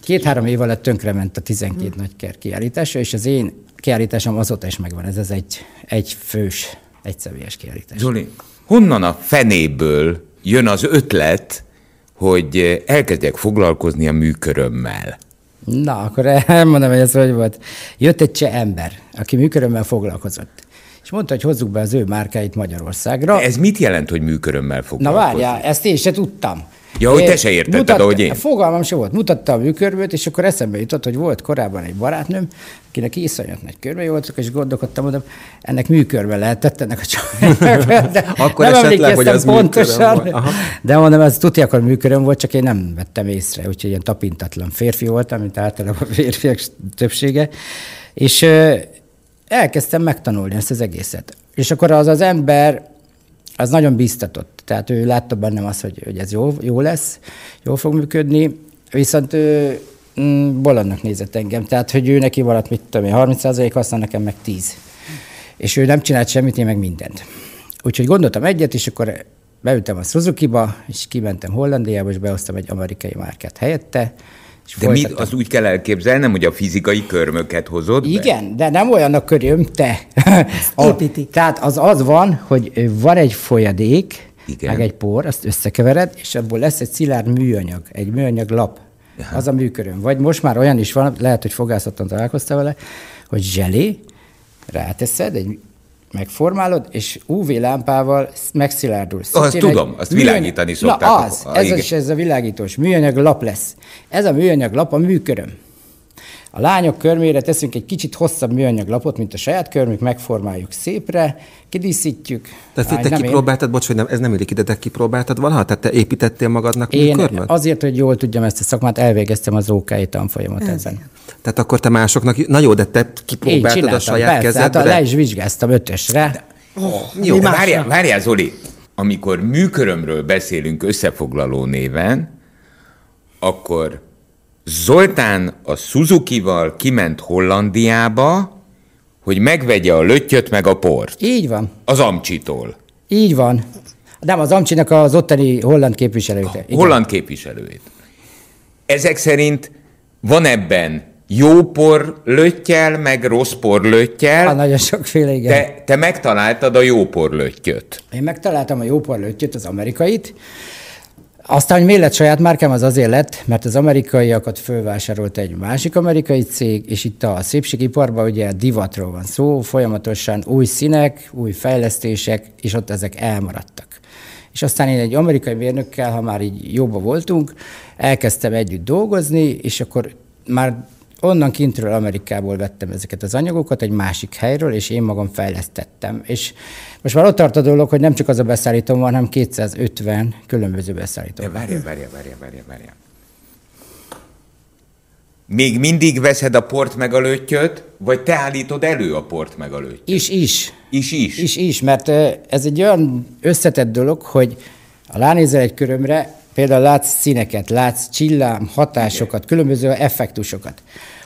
[SPEAKER 1] Két-három év alatt tönkrement a 12 hmm. nagyker kiállítása, és az én kiállításom azóta is megvan. Ez az egy, egy fős, egyszemélyes kiállítás.
[SPEAKER 4] Zoli, honnan a fenéből jön az ötlet, hogy elkezdjek foglalkozni a műkörömmel?
[SPEAKER 1] Na, akkor <laughs> elmondom, hogy ez hogy volt. Jött egy cseh ember, aki műkörömmel foglalkozott. És mondta, hogy hozzuk be az ő márkáit Magyarországra.
[SPEAKER 4] De ez mit jelent, hogy műkörömmel foglalkozni?
[SPEAKER 1] Na várjál, ezt én se tudtam.
[SPEAKER 4] Ja, hogy te se értetted, mutat, ahogy én.
[SPEAKER 1] Fogalmam se volt. Mutatta a műkörbőt, és akkor eszembe jutott, hogy volt korábban egy barátnőm, akinek iszonyat nagy körbe voltak, és gondolkodtam, mondom, ennek műkörbe lehetett ennek a csajnak. <laughs> De
[SPEAKER 2] akkor nem esetleg, hogy az pontosan,
[SPEAKER 1] de mondom, ez tudja, akkor műköröm volt, csak én nem vettem észre, úgyhogy ilyen tapintatlan férfi voltam, mint általában a férfiak többsége. És elkezdtem megtanulni ezt az egészet. És akkor az az ember, az nagyon biztatott. Tehát ő látta bennem azt, hogy, hogy ez jó, jó lesz, jól fog működni, viszont ő mm, bolondnak nézett engem. Tehát, hogy ő neki valatt, mit tudom én, 30 használ, nekem meg 10. És ő nem csinált semmit, én meg mindent. Úgyhogy gondoltam egyet, és akkor beültem a Suzuki-ba, és kimentem Hollandiába, és behoztam egy amerikai márkát helyette,
[SPEAKER 4] és de mit, az úgy kell elképzelnem, hogy a fizikai körmöket hozod
[SPEAKER 1] Igen, be? de nem olyan a köröm, te. <laughs> a, tehát az az van, hogy van egy folyadék, Igen. meg egy por, azt összekevered, és abból lesz egy szilárd műanyag, egy műanyag lap. Aha. Az a műköröm. Vagy most már olyan is van, lehet, hogy fogászaton találkoztál vele, hogy zselé, ráteszed egy megformálod, és UV lámpával megszilárdul.
[SPEAKER 4] Azt tudom, azt világítani szokták.
[SPEAKER 1] Na az, a, ez, a, ez a világítós műanyag lap lesz. Ez a műanyag lap a műköröm. A lányok körmére teszünk egy kicsit hosszabb műanyag lapot, mint a saját körmük, megformáljuk szépre, kidíszítjük.
[SPEAKER 2] Tehát te kipróbáltad, nem... bocs, hogy nem, ez nem illik ide, te kipróbáltad valaha? Tehát te építettél magadnak
[SPEAKER 1] Én műkörmöt? azért, hogy jól tudjam ezt a szakmát, elvégeztem az OK tanfolyamat ebben.
[SPEAKER 2] Tehát akkor te másoknak, na jó, de te kipróbáltad a saját persze, kezedre?
[SPEAKER 1] Hát le is vizsgáztam ötösre. De,
[SPEAKER 4] oh, jó, de várjál, várjál, Zoli, amikor műkörömről beszélünk összefoglaló néven, akkor Zoltán a Suzuki-val kiment Hollandiába, hogy megvegye a löttyöt meg a port.
[SPEAKER 1] Így van.
[SPEAKER 4] Az Amcsitól.
[SPEAKER 1] Így van. Nem, az Amcsinak az ottani holland képviselőjét.
[SPEAKER 4] Holland képviselőjét. Ezek szerint van ebben jó por löttyel, meg rossz por löttyel.
[SPEAKER 1] Ha, nagyon sokféle, igen.
[SPEAKER 4] Te, te megtaláltad a jó por löttyöt.
[SPEAKER 1] Én megtaláltam a jó por löttyöt, az amerikait, aztán, hogy miért lett saját márkám, az azért lett, mert az amerikaiakat fölvásárolt egy másik amerikai cég, és itt a szépségiparban ugye divatról van szó, folyamatosan új színek, új fejlesztések, és ott ezek elmaradtak. És aztán én egy amerikai mérnökkel, ha már így jobba voltunk, elkezdtem együtt dolgozni, és akkor már onnan kintről Amerikából vettem ezeket az anyagokat egy másik helyről, és én magam fejlesztettem. És most már ott tart a dolog, hogy nem csak az a beszállító van, hanem 250 különböző beszállító.
[SPEAKER 4] Várja, várja, várja, várja, várja. Még mindig veszed a port meg a löttyöt, vagy te állítod elő a port meg a löttyöt?
[SPEAKER 1] Is, is.
[SPEAKER 4] Is, is.
[SPEAKER 1] Is, is, mert ez egy olyan összetett dolog, hogy a ránézel egy körömre, Például látsz színeket, látsz csillám, hatásokat, különböző effektusokat.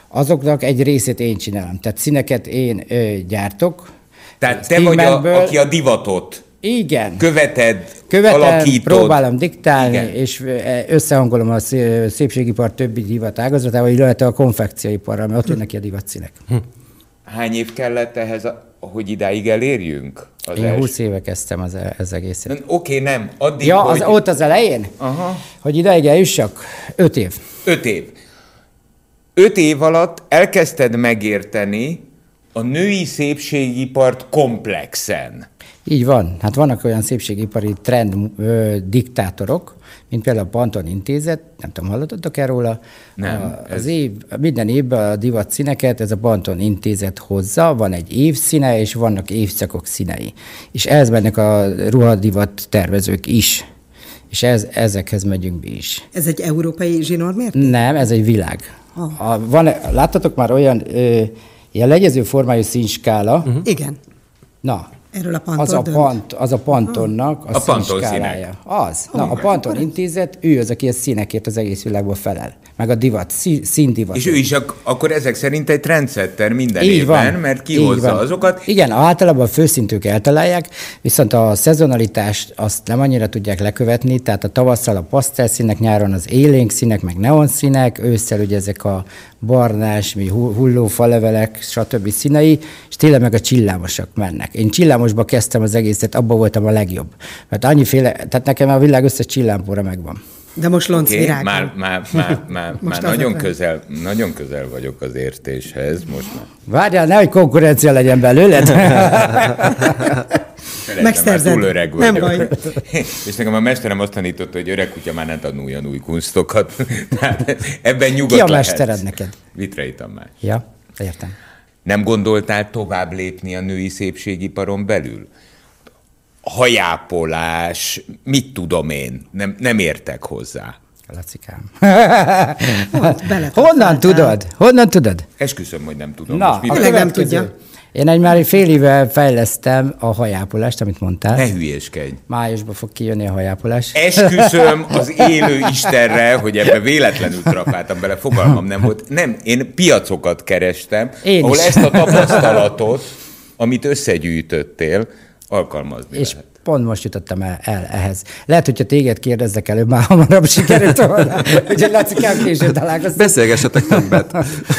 [SPEAKER 1] Azoknak egy részét én csinálom. Tehát színeket én ö, gyártok.
[SPEAKER 4] Tehát te vagy, a, aki a divatot
[SPEAKER 1] igen.
[SPEAKER 4] Követed,
[SPEAKER 1] Követem, alakítod. próbálom diktálni, Igen. és összehangolom a szépségipar többi divat ágazatával, illetve a konfekcióiparral, mert ott jönnek ki a divatszínek. Hm.
[SPEAKER 4] Hány év kellett ehhez, hogy idáig elérjünk?
[SPEAKER 1] Az Én els... 20 éve kezdtem az, az egészet.
[SPEAKER 4] Oké, okay, nem. Addig,
[SPEAKER 1] ja, hogy... az, ott az elején? Aha. Hogy idáig eljussak? Öt év.
[SPEAKER 4] Öt év. Öt év alatt elkezdted megérteni a női szépségipart komplexen.
[SPEAKER 1] Így van. Hát vannak olyan szépségipari trend ö, diktátorok, mint például a Panton Intézet, nem tudom, hallottatok -e róla?
[SPEAKER 4] Nem.
[SPEAKER 1] A, az ez... év, minden évben a divat színeket ez a Panton Intézet hozza, van egy évszíne, és vannak évszakok színei. És ez mennek a ruhadivat tervezők is. És ez, ezekhez megyünk mi is.
[SPEAKER 3] Ez egy európai zsinórmérték?
[SPEAKER 1] Nem, ez egy világ. Oh. A, van, láttatok már olyan ö, ilyen legyező formájú színskála?
[SPEAKER 3] Uh-huh. Igen.
[SPEAKER 1] Na,
[SPEAKER 3] Erről a Panton
[SPEAKER 1] az a, pant, az a Pantonnak a,
[SPEAKER 4] A Panton
[SPEAKER 1] színskálája. Az. Na, a Panton intézet, ő az, aki a színekért az egész világból felel. Meg a divat, szí, színdivat.
[SPEAKER 4] És ő is ak- akkor ezek szerint egy trendsetter minden
[SPEAKER 1] Így
[SPEAKER 4] évben,
[SPEAKER 1] van.
[SPEAKER 4] mert
[SPEAKER 1] Így
[SPEAKER 4] kihozza
[SPEAKER 1] van.
[SPEAKER 4] azokat.
[SPEAKER 1] Igen, általában a főszintők eltalálják, viszont a szezonalitást azt nem annyira tudják lekövetni, tehát a tavasszal a pasztelszínek, nyáron az élénk színek, meg neonszínek, ősszel ugye ezek a barnás, mi hu- hulló falevelek, stb. színei, és tényleg meg a csillámosak mennek. Én csillámosba kezdtem az egészet, abban voltam a legjobb. Mert annyiféle, tehát nekem a világ összes csillámpóra megvan.
[SPEAKER 3] De most lonc
[SPEAKER 4] Oké,
[SPEAKER 3] virág.
[SPEAKER 4] már, már, már, már,
[SPEAKER 3] Most
[SPEAKER 4] már nagyon, közel, nagyon közel vagyok az értéshez, most már.
[SPEAKER 1] Várjál, nehogy konkurencia legyen belőled. <laughs>
[SPEAKER 3] Megszerzed.
[SPEAKER 4] Túl öreg
[SPEAKER 3] Nem
[SPEAKER 4] vagyok.
[SPEAKER 3] baj. <laughs>
[SPEAKER 4] És nekem a mesterem azt tanította, hogy öreg kutya már ne tanuljon új kunstokat. <laughs> Tehát ebben nyugodt
[SPEAKER 1] Ki a
[SPEAKER 4] lehetsz.
[SPEAKER 1] mestered neked?
[SPEAKER 4] Vitrei Tamás.
[SPEAKER 1] ja, értem.
[SPEAKER 4] Nem gondoltál tovább lépni a női szépségiparon belül? Hajápolás, mit tudom én, nem, nem értek hozzá.
[SPEAKER 1] Lacikám. <laughs> Honnan tudod? Honnan tudod?
[SPEAKER 4] Esküszöm, hogy nem tudom.
[SPEAKER 1] Na,
[SPEAKER 3] Tényleg nem tudja.
[SPEAKER 1] Én egy már fél éve fejlesztem a hajápolást, amit mondtál.
[SPEAKER 4] Ne hülyéskedj.
[SPEAKER 1] Májusban fog kijönni a hajápolás.
[SPEAKER 4] Esküszöm <laughs> az élő Istenre, hogy ebbe véletlenül trafáltam bele, fogalmam nem volt. Nem, én piacokat kerestem,
[SPEAKER 1] Én
[SPEAKER 4] ahol
[SPEAKER 1] is.
[SPEAKER 4] ezt a tapasztalatot, amit összegyűjtöttél, alkalmazni
[SPEAKER 1] És
[SPEAKER 4] lehet.
[SPEAKER 1] Pont most jutottam el, el ehhez. Lehet, hogyha téged kérdezzek előbb, már hamarabb sikerült volna. <laughs> Úgyhogy Lacikám később találkoztunk.
[SPEAKER 2] Beszélgessetek többet.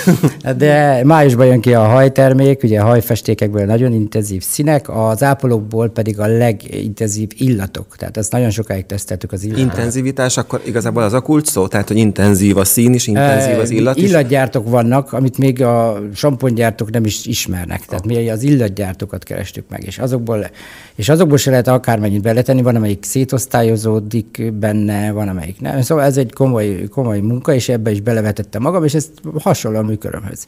[SPEAKER 2] <laughs>
[SPEAKER 1] De májusban jön ki a hajtermék, ugye a hajfestékekből nagyon intenzív színek, az ápolókból pedig a legintenzív illatok. Tehát ezt nagyon sokáig teszteltük az illatokat.
[SPEAKER 2] Intenzivitás, akkor igazából az a kulcs szó? Tehát, hogy intenzív a szín is, intenzív az illat is?
[SPEAKER 1] Illatgyártók vannak, amit még a sampongyártók nem is ismernek. Tehát mi az illatgyártókat kerestük meg, és azokból, és azokból se lehet akármennyit beletenni, van, amelyik szétosztályozódik benne, van, amelyik nem. Szóval ez egy komoly, komoly munka, és ebbe is belevetettem magam, és ez hasonló a műkörömhöz.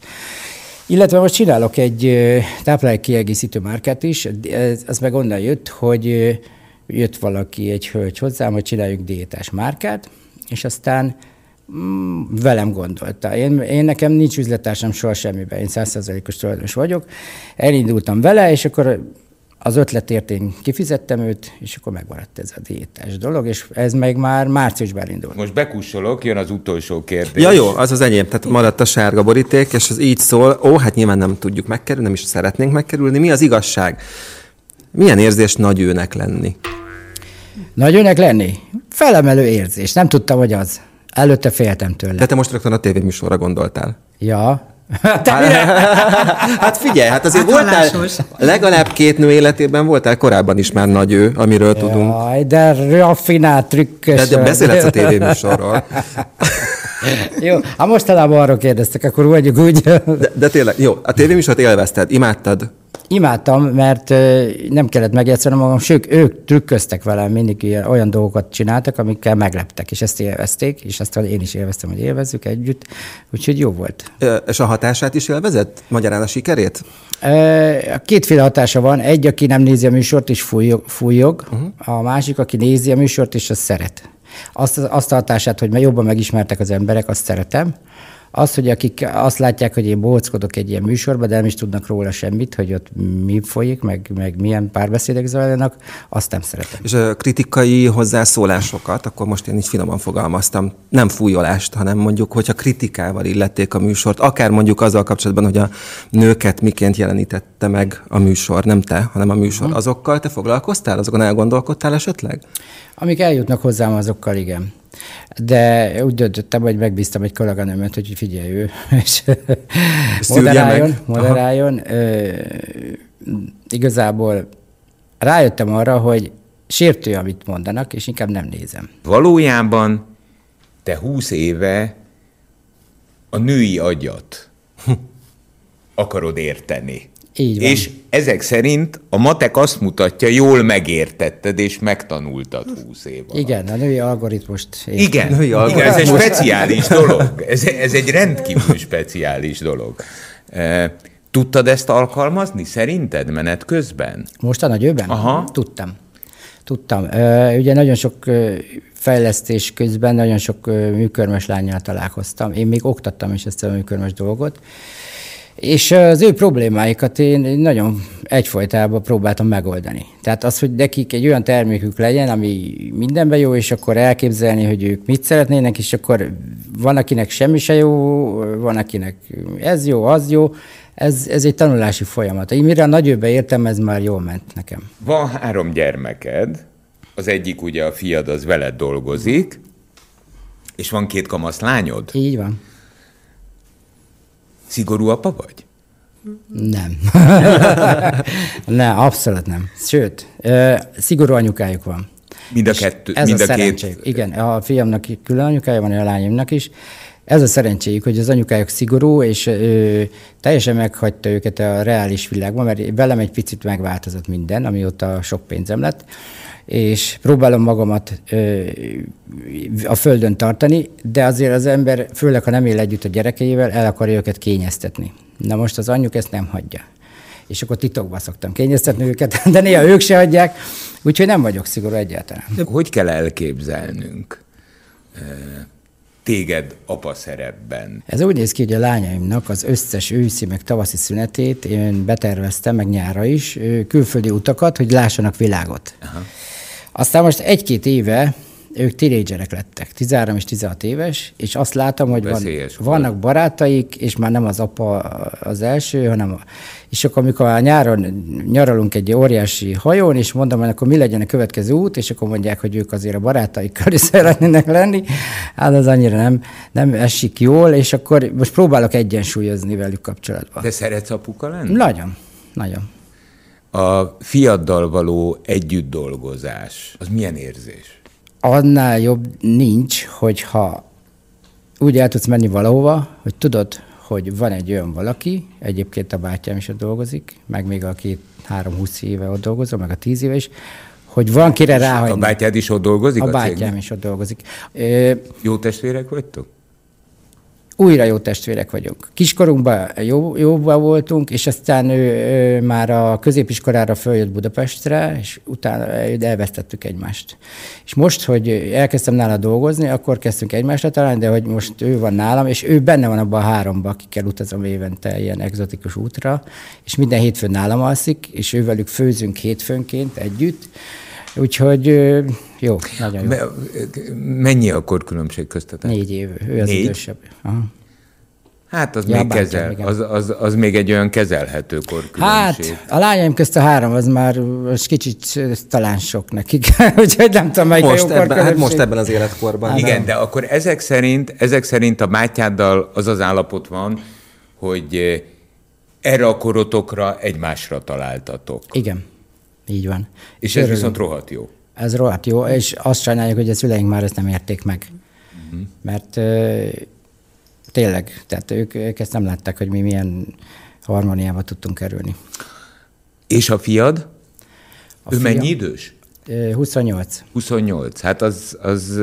[SPEAKER 1] Illetve most csinálok egy ö, táplálék kiegészítő márkát is, ez, ez meg onnan jött, hogy jött valaki, egy hölgy hozzám, hogy csináljuk diétás márkát, és aztán mm, velem gondolta. Én, én nekem nincs üzletársam soha semmiben, én százszerzalékos tulajdonos vagyok. Elindultam vele, és akkor az ötletért én kifizettem őt, és akkor megmaradt ez a diétás dolog, és ez meg már márciusban elindult.
[SPEAKER 4] Most bekussolok, jön az utolsó kérdés.
[SPEAKER 2] Ja, jó, az az enyém. Tehát maradt a sárga boríték, és az így szól, ó, hát nyilván nem tudjuk megkerülni, nem is szeretnénk megkerülni. Mi az igazság? Milyen érzés nagy őnek lenni?
[SPEAKER 1] Nagyőnek lenni? Felemelő érzés. Nem tudtam, hogy az. Előtte féltem tőle.
[SPEAKER 2] De te most rögtön a tévéműsorra gondoltál.
[SPEAKER 1] Ja. <laughs> Te mire? <laughs>
[SPEAKER 2] Hát figyelj, hát azért
[SPEAKER 3] Hát
[SPEAKER 2] voltál, legalább két nő életében voltál korábban is már nagy ő, amiről tudunk.
[SPEAKER 1] Jaj, de raffinált, trükkös.
[SPEAKER 2] De, beszélhetsz a tévéműsorról. <laughs>
[SPEAKER 1] Jó, ha mostanában arról kérdeztek, akkor mondjuk úgy.
[SPEAKER 2] De, de tényleg, jó, a tévéműsort élvezted, imádtad.
[SPEAKER 1] Imádtam, mert nem kellett megjátszanom magam, sőt, ők trükköztek velem, mindig olyan dolgokat csináltak, amikkel megleptek, és ezt élvezték, és azt én is élveztem, hogy élvezzük együtt, úgyhogy jó volt.
[SPEAKER 2] És a hatását is élvezed? Magyarán a sikerét?
[SPEAKER 1] Kétféle hatása van. Egy, aki nem nézi a műsort, és fújog, fújog. Uh-huh. a másik, aki nézi a műsort, és az szeret. Azt, azt a hatását, hogy jobban megismertek az emberek, azt szeretem. Az, hogy akik azt látják, hogy én bóckodok egy ilyen műsorban, de nem is tudnak róla semmit, hogy ott mi folyik, meg, meg milyen párbeszédek zajlanak, azt nem szeretem.
[SPEAKER 2] És a kritikai hozzászólásokat, akkor most én így finoman fogalmaztam, nem fújolást, hanem mondjuk, hogyha kritikával illették a műsort, akár mondjuk azzal kapcsolatban, hogy a nőket miként jelenítette meg a műsor, nem te, hanem a műsor, azokkal te foglalkoztál, azokon elgondolkodtál esetleg?
[SPEAKER 1] Amik eljutnak hozzám, azokkal igen. De úgy döntöttem, hogy megbíztam egy kolléganőmet, hogy figyelj ő, <laughs> és moderáljon, moderáljon. Ö, igazából rájöttem arra, hogy sértő, amit mondanak, és inkább nem nézem.
[SPEAKER 4] Valójában te húsz éve a női agyat <laughs> akarod érteni.
[SPEAKER 1] Így van.
[SPEAKER 4] És ezek szerint a matek azt mutatja, jól megértetted és megtanultad húsz év alatt.
[SPEAKER 1] Igen, a női algoritmust. értem.
[SPEAKER 4] Igen,
[SPEAKER 2] Női
[SPEAKER 4] igen, ez egy
[SPEAKER 2] algoritmus.
[SPEAKER 4] speciális dolog. Ez, ez egy rendkívül speciális dolog. E, Tudtad ezt alkalmazni szerinted menet közben?
[SPEAKER 1] Most a nagyőben?
[SPEAKER 4] Aha.
[SPEAKER 1] Tudtam. Tudtam. Ugye nagyon sok fejlesztés közben nagyon sok műkörmös lányjal találkoztam. Én még oktattam is ezt a műkörmös dolgot. És az ő problémáikat én nagyon egyfajtában próbáltam megoldani. Tehát az, hogy nekik egy olyan termékük legyen, ami mindenben jó, és akkor elképzelni, hogy ők mit szeretnének, és akkor van, akinek semmi se jó, van, akinek ez jó, az jó, ez, ez egy tanulási folyamat. Én mire a nagyőbe értem, ez már jól ment nekem.
[SPEAKER 4] Van három gyermeked, az egyik ugye a fiad, az veled dolgozik, és van két kamasz lányod.
[SPEAKER 1] Így van.
[SPEAKER 4] Szigorú apa vagy?
[SPEAKER 1] Nem. <laughs> nem, abszolút nem. Sőt, szigorú anyukájuk van.
[SPEAKER 4] Mind a kettő,
[SPEAKER 1] ez
[SPEAKER 4] mind
[SPEAKER 1] a,
[SPEAKER 4] a két.
[SPEAKER 1] Igen, a fiamnak külön anyukája van, a lányomnak is. Ez a szerencséjük, hogy az anyukájuk szigorú, és ö, teljesen meghagyta őket a reális világban, mert velem egy picit megváltozott minden, amióta sok pénzem lett, és próbálom magamat ö, a földön tartani, de azért az ember, főleg ha nem él együtt a gyerekeivel, el akarja őket kényeztetni. Na most az anyjuk ezt nem hagyja. És akkor titokban szoktam kényeztetni őket, <laughs> de néha ők se hagyják, úgyhogy nem vagyok szigorú egyáltalán.
[SPEAKER 4] De hogy kell elképzelnünk téged apa szerepben?
[SPEAKER 1] Ez úgy néz ki, hogy a lányaimnak az összes őszi meg tavaszi szünetét én beterveztem, meg nyára is, külföldi utakat, hogy lássanak világot. Aha. Aztán most egy-két éve ők tinédzserek lettek, 13 és 16 éves, és azt látom, hogy van, vannak barátaik, és már nem az apa az első, hanem a, és akkor amikor a nyáron nyaralunk egy óriási hajón, és mondom, hogy akkor mi legyen a következő út, és akkor mondják, hogy ők azért a barátaikkal is <laughs> szeretnének lenni, hát az annyira nem, nem esik jól, és akkor most próbálok egyensúlyozni velük kapcsolatban.
[SPEAKER 4] Te szeretsz apuka lenni?
[SPEAKER 1] Nagyon, nagyon.
[SPEAKER 4] A fiaddal való együtt dolgozás, az milyen érzés?
[SPEAKER 1] Annál jobb nincs, hogyha úgy el tudsz menni valahova, hogy tudod, hogy van egy olyan valaki, egyébként a bátyám is ott dolgozik, meg még a két három-húsz éve ott dolgozom, meg a tíz éve is, hogy van kire ráhagyni.
[SPEAKER 4] A bátyád is ott dolgozik?
[SPEAKER 1] A
[SPEAKER 4] a
[SPEAKER 1] bátyám
[SPEAKER 4] cégnél?
[SPEAKER 1] is ott dolgozik. Ö,
[SPEAKER 4] Jó testvérek vagytok?
[SPEAKER 1] Újra jó testvérek vagyunk. Kiskorunkban jó, jóban voltunk, és aztán ő, ő már a középiskolára följött Budapestre, és utána elvesztettük egymást. És most, hogy elkezdtem nála dolgozni, akkor kezdtünk egymásra találni, de hogy most ő van nálam, és ő benne van abban a háromban, akikkel utazom évente ilyen egzotikus útra, és minden hétfőn nálam alszik, és ővelük főzünk hétfőnként együtt, Úgyhogy jó, nagyon jó.
[SPEAKER 4] Me, mennyi a korkülönbség köztetek?
[SPEAKER 1] Négy év, ő az
[SPEAKER 4] Négy?
[SPEAKER 1] idősebb. Aha.
[SPEAKER 4] Hát az,
[SPEAKER 1] Ja,
[SPEAKER 4] még kezel,
[SPEAKER 1] igen.
[SPEAKER 4] az, az, az még egy olyan kezelhető korkülönbség.
[SPEAKER 1] Hát, a lányaim közt a három, az már most kicsit talán sok nekik, <laughs> úgyhogy nem tudom, melyik
[SPEAKER 2] Most,
[SPEAKER 1] a jó
[SPEAKER 2] ebben, hát most ebben az életkorban.
[SPEAKER 4] Igen, de akkor ezek szerint, ezek szerint a bátyáddal az az állapot van, hogy erre a korotokra egymásra találtatok.
[SPEAKER 1] Igen, így van.
[SPEAKER 4] És ez
[SPEAKER 1] Örülünk.
[SPEAKER 4] viszont rohadt jó.
[SPEAKER 1] Ez rohadt jó, és azt sajnáljuk, hogy a szüleink már ezt nem érték meg.
[SPEAKER 4] Mhm.
[SPEAKER 1] Mert ö, tényleg, tehát ők, ők ezt nem látták, hogy mi milyen harmóniába tudtunk kerülni.
[SPEAKER 4] És a fiad?
[SPEAKER 1] A
[SPEAKER 4] ő
[SPEAKER 1] fiam?
[SPEAKER 4] mennyi idős?
[SPEAKER 1] Ö, 28.
[SPEAKER 4] 28. Hát az, az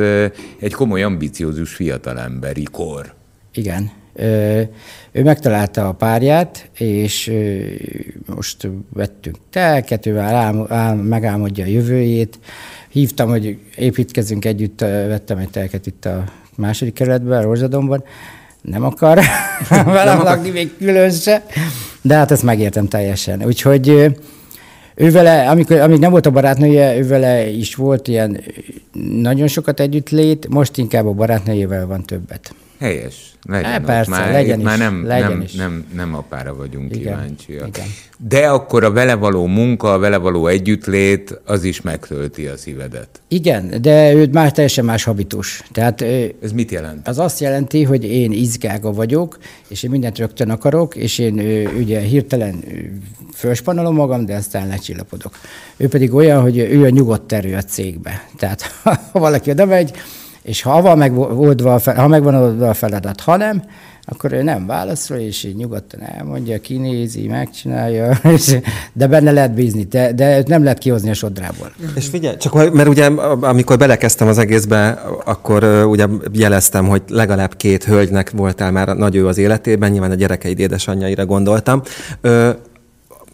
[SPEAKER 4] egy komoly ambiciózus fiatalemberi kor.
[SPEAKER 1] Igen. Ő megtalálta a párját, és most vettünk telket, ő ál, ál, megálmodja a jövőjét. Hívtam, hogy építkezünk együtt, vettem egy telket itt a második kerületben, a Rózsadomban. Nem akar <laughs> velem lakni még külön se, de hát ezt megértem teljesen. Úgyhogy ő vele, amikor, amíg nem volt a barátnője, ő vele is volt ilyen nagyon sokat együtt lét, most inkább a barátnőjével van többet.
[SPEAKER 4] Helyes. Legyen
[SPEAKER 1] Há, persze,
[SPEAKER 4] már,
[SPEAKER 1] legyen
[SPEAKER 4] itt már
[SPEAKER 1] is,
[SPEAKER 4] nem,
[SPEAKER 1] legyen
[SPEAKER 4] nem,
[SPEAKER 1] is.
[SPEAKER 4] Nem, nem apára vagyunk
[SPEAKER 1] Igen,
[SPEAKER 4] kíváncsiak.
[SPEAKER 1] igen.
[SPEAKER 4] De akkor a vele való munka, a vele való együttlét, az is megtölti a szívedet.
[SPEAKER 1] Igen, de ő már teljesen más habitus. Tehát
[SPEAKER 4] Ez mit jelent?
[SPEAKER 1] az azt jelenti, hogy én izgága vagyok, és én mindent rögtön akarok, és én ugye hirtelen fölspanolom magam, de aztán lecsillapodok. Ő pedig olyan, hogy ő a nyugodt erő a cégbe. Tehát <laughs> ha valaki oda megy, és ha van meg oldva a fel, ha megvan oldva a feladat, ha nem, akkor ő nem válaszol, és így nyugodtan elmondja, kinézi, megcsinálja, <laughs> és, de benne lehet bízni, de, de nem lehet kihozni a sodrából.
[SPEAKER 2] És figyelj, csak mert ugye amikor belekezdtem az egészbe, akkor ugye jeleztem, hogy legalább két hölgynek voltál már nagy ő az életében, nyilván a gyerekeid édesanyjaira gondoltam.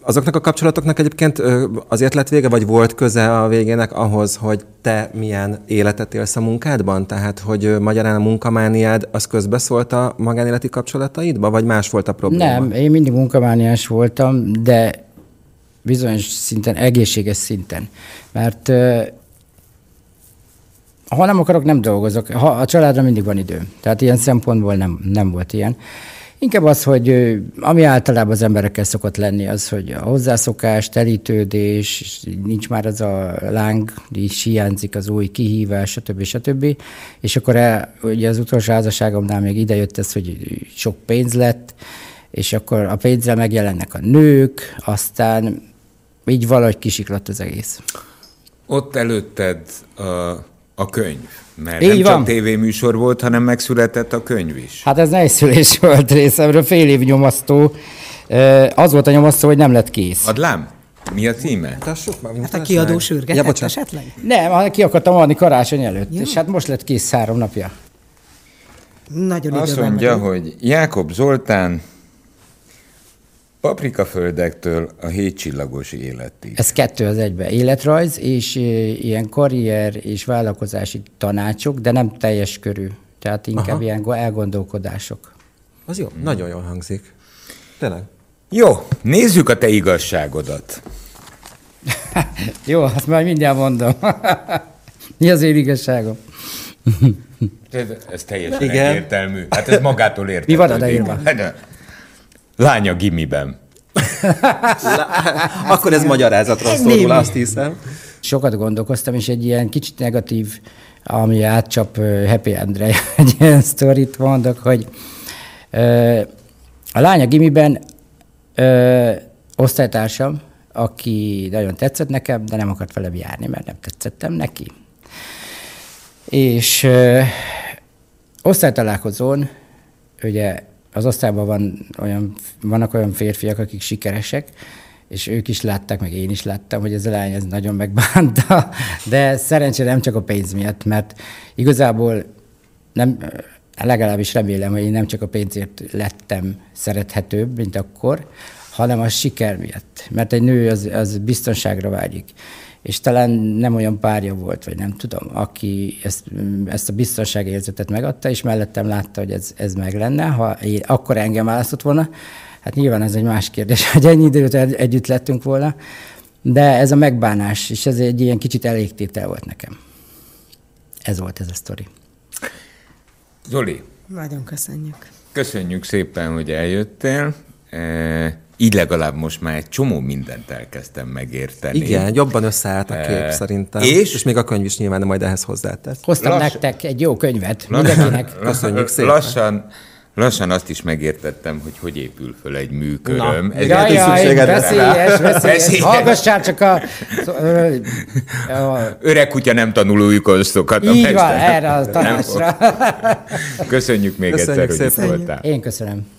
[SPEAKER 2] Azoknak a kapcsolatoknak egyébként azért lett vége, vagy volt köze a végének ahhoz, hogy te milyen életet élsz a munkádban? Tehát, hogy magyarán a munkamániád az közbeszólt a magánéleti kapcsolataidba, vagy más volt a probléma?
[SPEAKER 1] Nem, én mindig munkamániás voltam, de bizonyos szinten, egészséges szinten. Mert ha nem akarok, nem dolgozok. Ha a családra mindig van idő. Tehát ilyen szempontból nem, nem volt ilyen. Inkább az, hogy ami általában az emberekkel szokott lenni, az, hogy a hozzászokás, telítődés, nincs már az a láng, is hiányzik az új kihívás, stb. stb. És akkor el, ugye az utolsó házasságomnál még idejött ez, hogy sok pénz lett, és akkor a pénzzel megjelennek a nők, aztán így valahogy kisiklott az egész.
[SPEAKER 4] Ott előtted a, a könyv. Mert Így nem van. csak tévéműsor volt, hanem megszületett a könyv is.
[SPEAKER 1] Hát ez nehéz szülés volt részemről, fél év nyomasztó. Az volt a nyomasztó, hogy nem lett kész.
[SPEAKER 4] Adlám? Mi a címe?
[SPEAKER 3] Hát a kiadó sürgetett ja, esetleg?
[SPEAKER 1] Nem, ki akartam adni karácsony előtt, Jó. és hát most lett kész három napja.
[SPEAKER 3] Nagyon
[SPEAKER 4] Azt mondja, hogy Jákob Zoltán Paprikaföldektől a hétcsillagos életig.
[SPEAKER 1] Ez kettő az egybe. Életrajz és ilyen karrier és vállalkozási tanácsok, de nem teljes körű. Tehát inkább Aha. ilyen elgondolkodások.
[SPEAKER 2] Az jó, hmm. nagyon jól hangzik. Tényleg.
[SPEAKER 4] Jó, nézzük a te igazságodat. <laughs>
[SPEAKER 1] jó, azt majd mindjárt mondom. <laughs> Mi az én igazságom?
[SPEAKER 4] ez, ez teljesen Igen. egyértelmű. Hát ez magától értető.
[SPEAKER 1] Mi van a leírva?
[SPEAKER 4] Lánya gimiben. <laughs>
[SPEAKER 2] Akkor ez magyarázatra szorul, azt hiszem.
[SPEAKER 1] Sokat gondolkoztam, és egy ilyen kicsit negatív, ami átcsap Happy Endre, <laughs> egy ilyen sztorit mondok, hogy a lánya gimiben osztálytársam, aki nagyon tetszett nekem, de nem akart velem járni, mert nem tetszettem neki. És osztálytalálkozón ugye az osztályban van olyan, vannak olyan férfiak, akik sikeresek, és ők is látták, meg én is láttam, hogy ez a lány ez nagyon megbánta, de szerencsére nem csak a pénz miatt, mert igazából nem, legalábbis remélem, hogy én nem csak a pénzért lettem szerethetőbb, mint akkor, hanem a siker miatt. Mert egy nő az, az biztonságra vágyik és talán nem olyan párja volt, vagy nem tudom, aki ezt, ezt a biztonságérzetet megadta, és mellettem látta, hogy ez, ez meg lenne, ha én, akkor engem választott volna. Hát nyilván ez egy más kérdés, <laughs> hogy ennyi időt együtt lettünk volna, de ez a megbánás, és ez egy ilyen kicsit elégtétel volt nekem. Ez volt ez a sztori.
[SPEAKER 4] Zoli.
[SPEAKER 3] Nagyon köszönjük.
[SPEAKER 4] Köszönjük szépen, hogy eljöttél. E, így legalább most már egy csomó mindent elkezdtem megérteni.
[SPEAKER 2] Igen, jobban összeállt a kép e, szerintem. És? és még a könyv is nyilván majd ehhez hozzátett.
[SPEAKER 1] Hoztam Lass... nektek egy jó könyvet, mindenkinek.
[SPEAKER 2] Köszönjük szépen.
[SPEAKER 4] Lassan, lassan azt is megértettem, hogy hogy épül föl egy műköröm.
[SPEAKER 1] Na. Ez jaj, jaj, veszélyes, veszélyes, veszélyes. Hallgassál csak a... <laughs>
[SPEAKER 4] a... Öreg kutya nem tanul új konstokat.
[SPEAKER 1] Így van, erre a tanácsra.
[SPEAKER 4] Köszönjük még Köszönjük egyszer, szépen. hogy itt voltál.
[SPEAKER 1] Én köszönöm.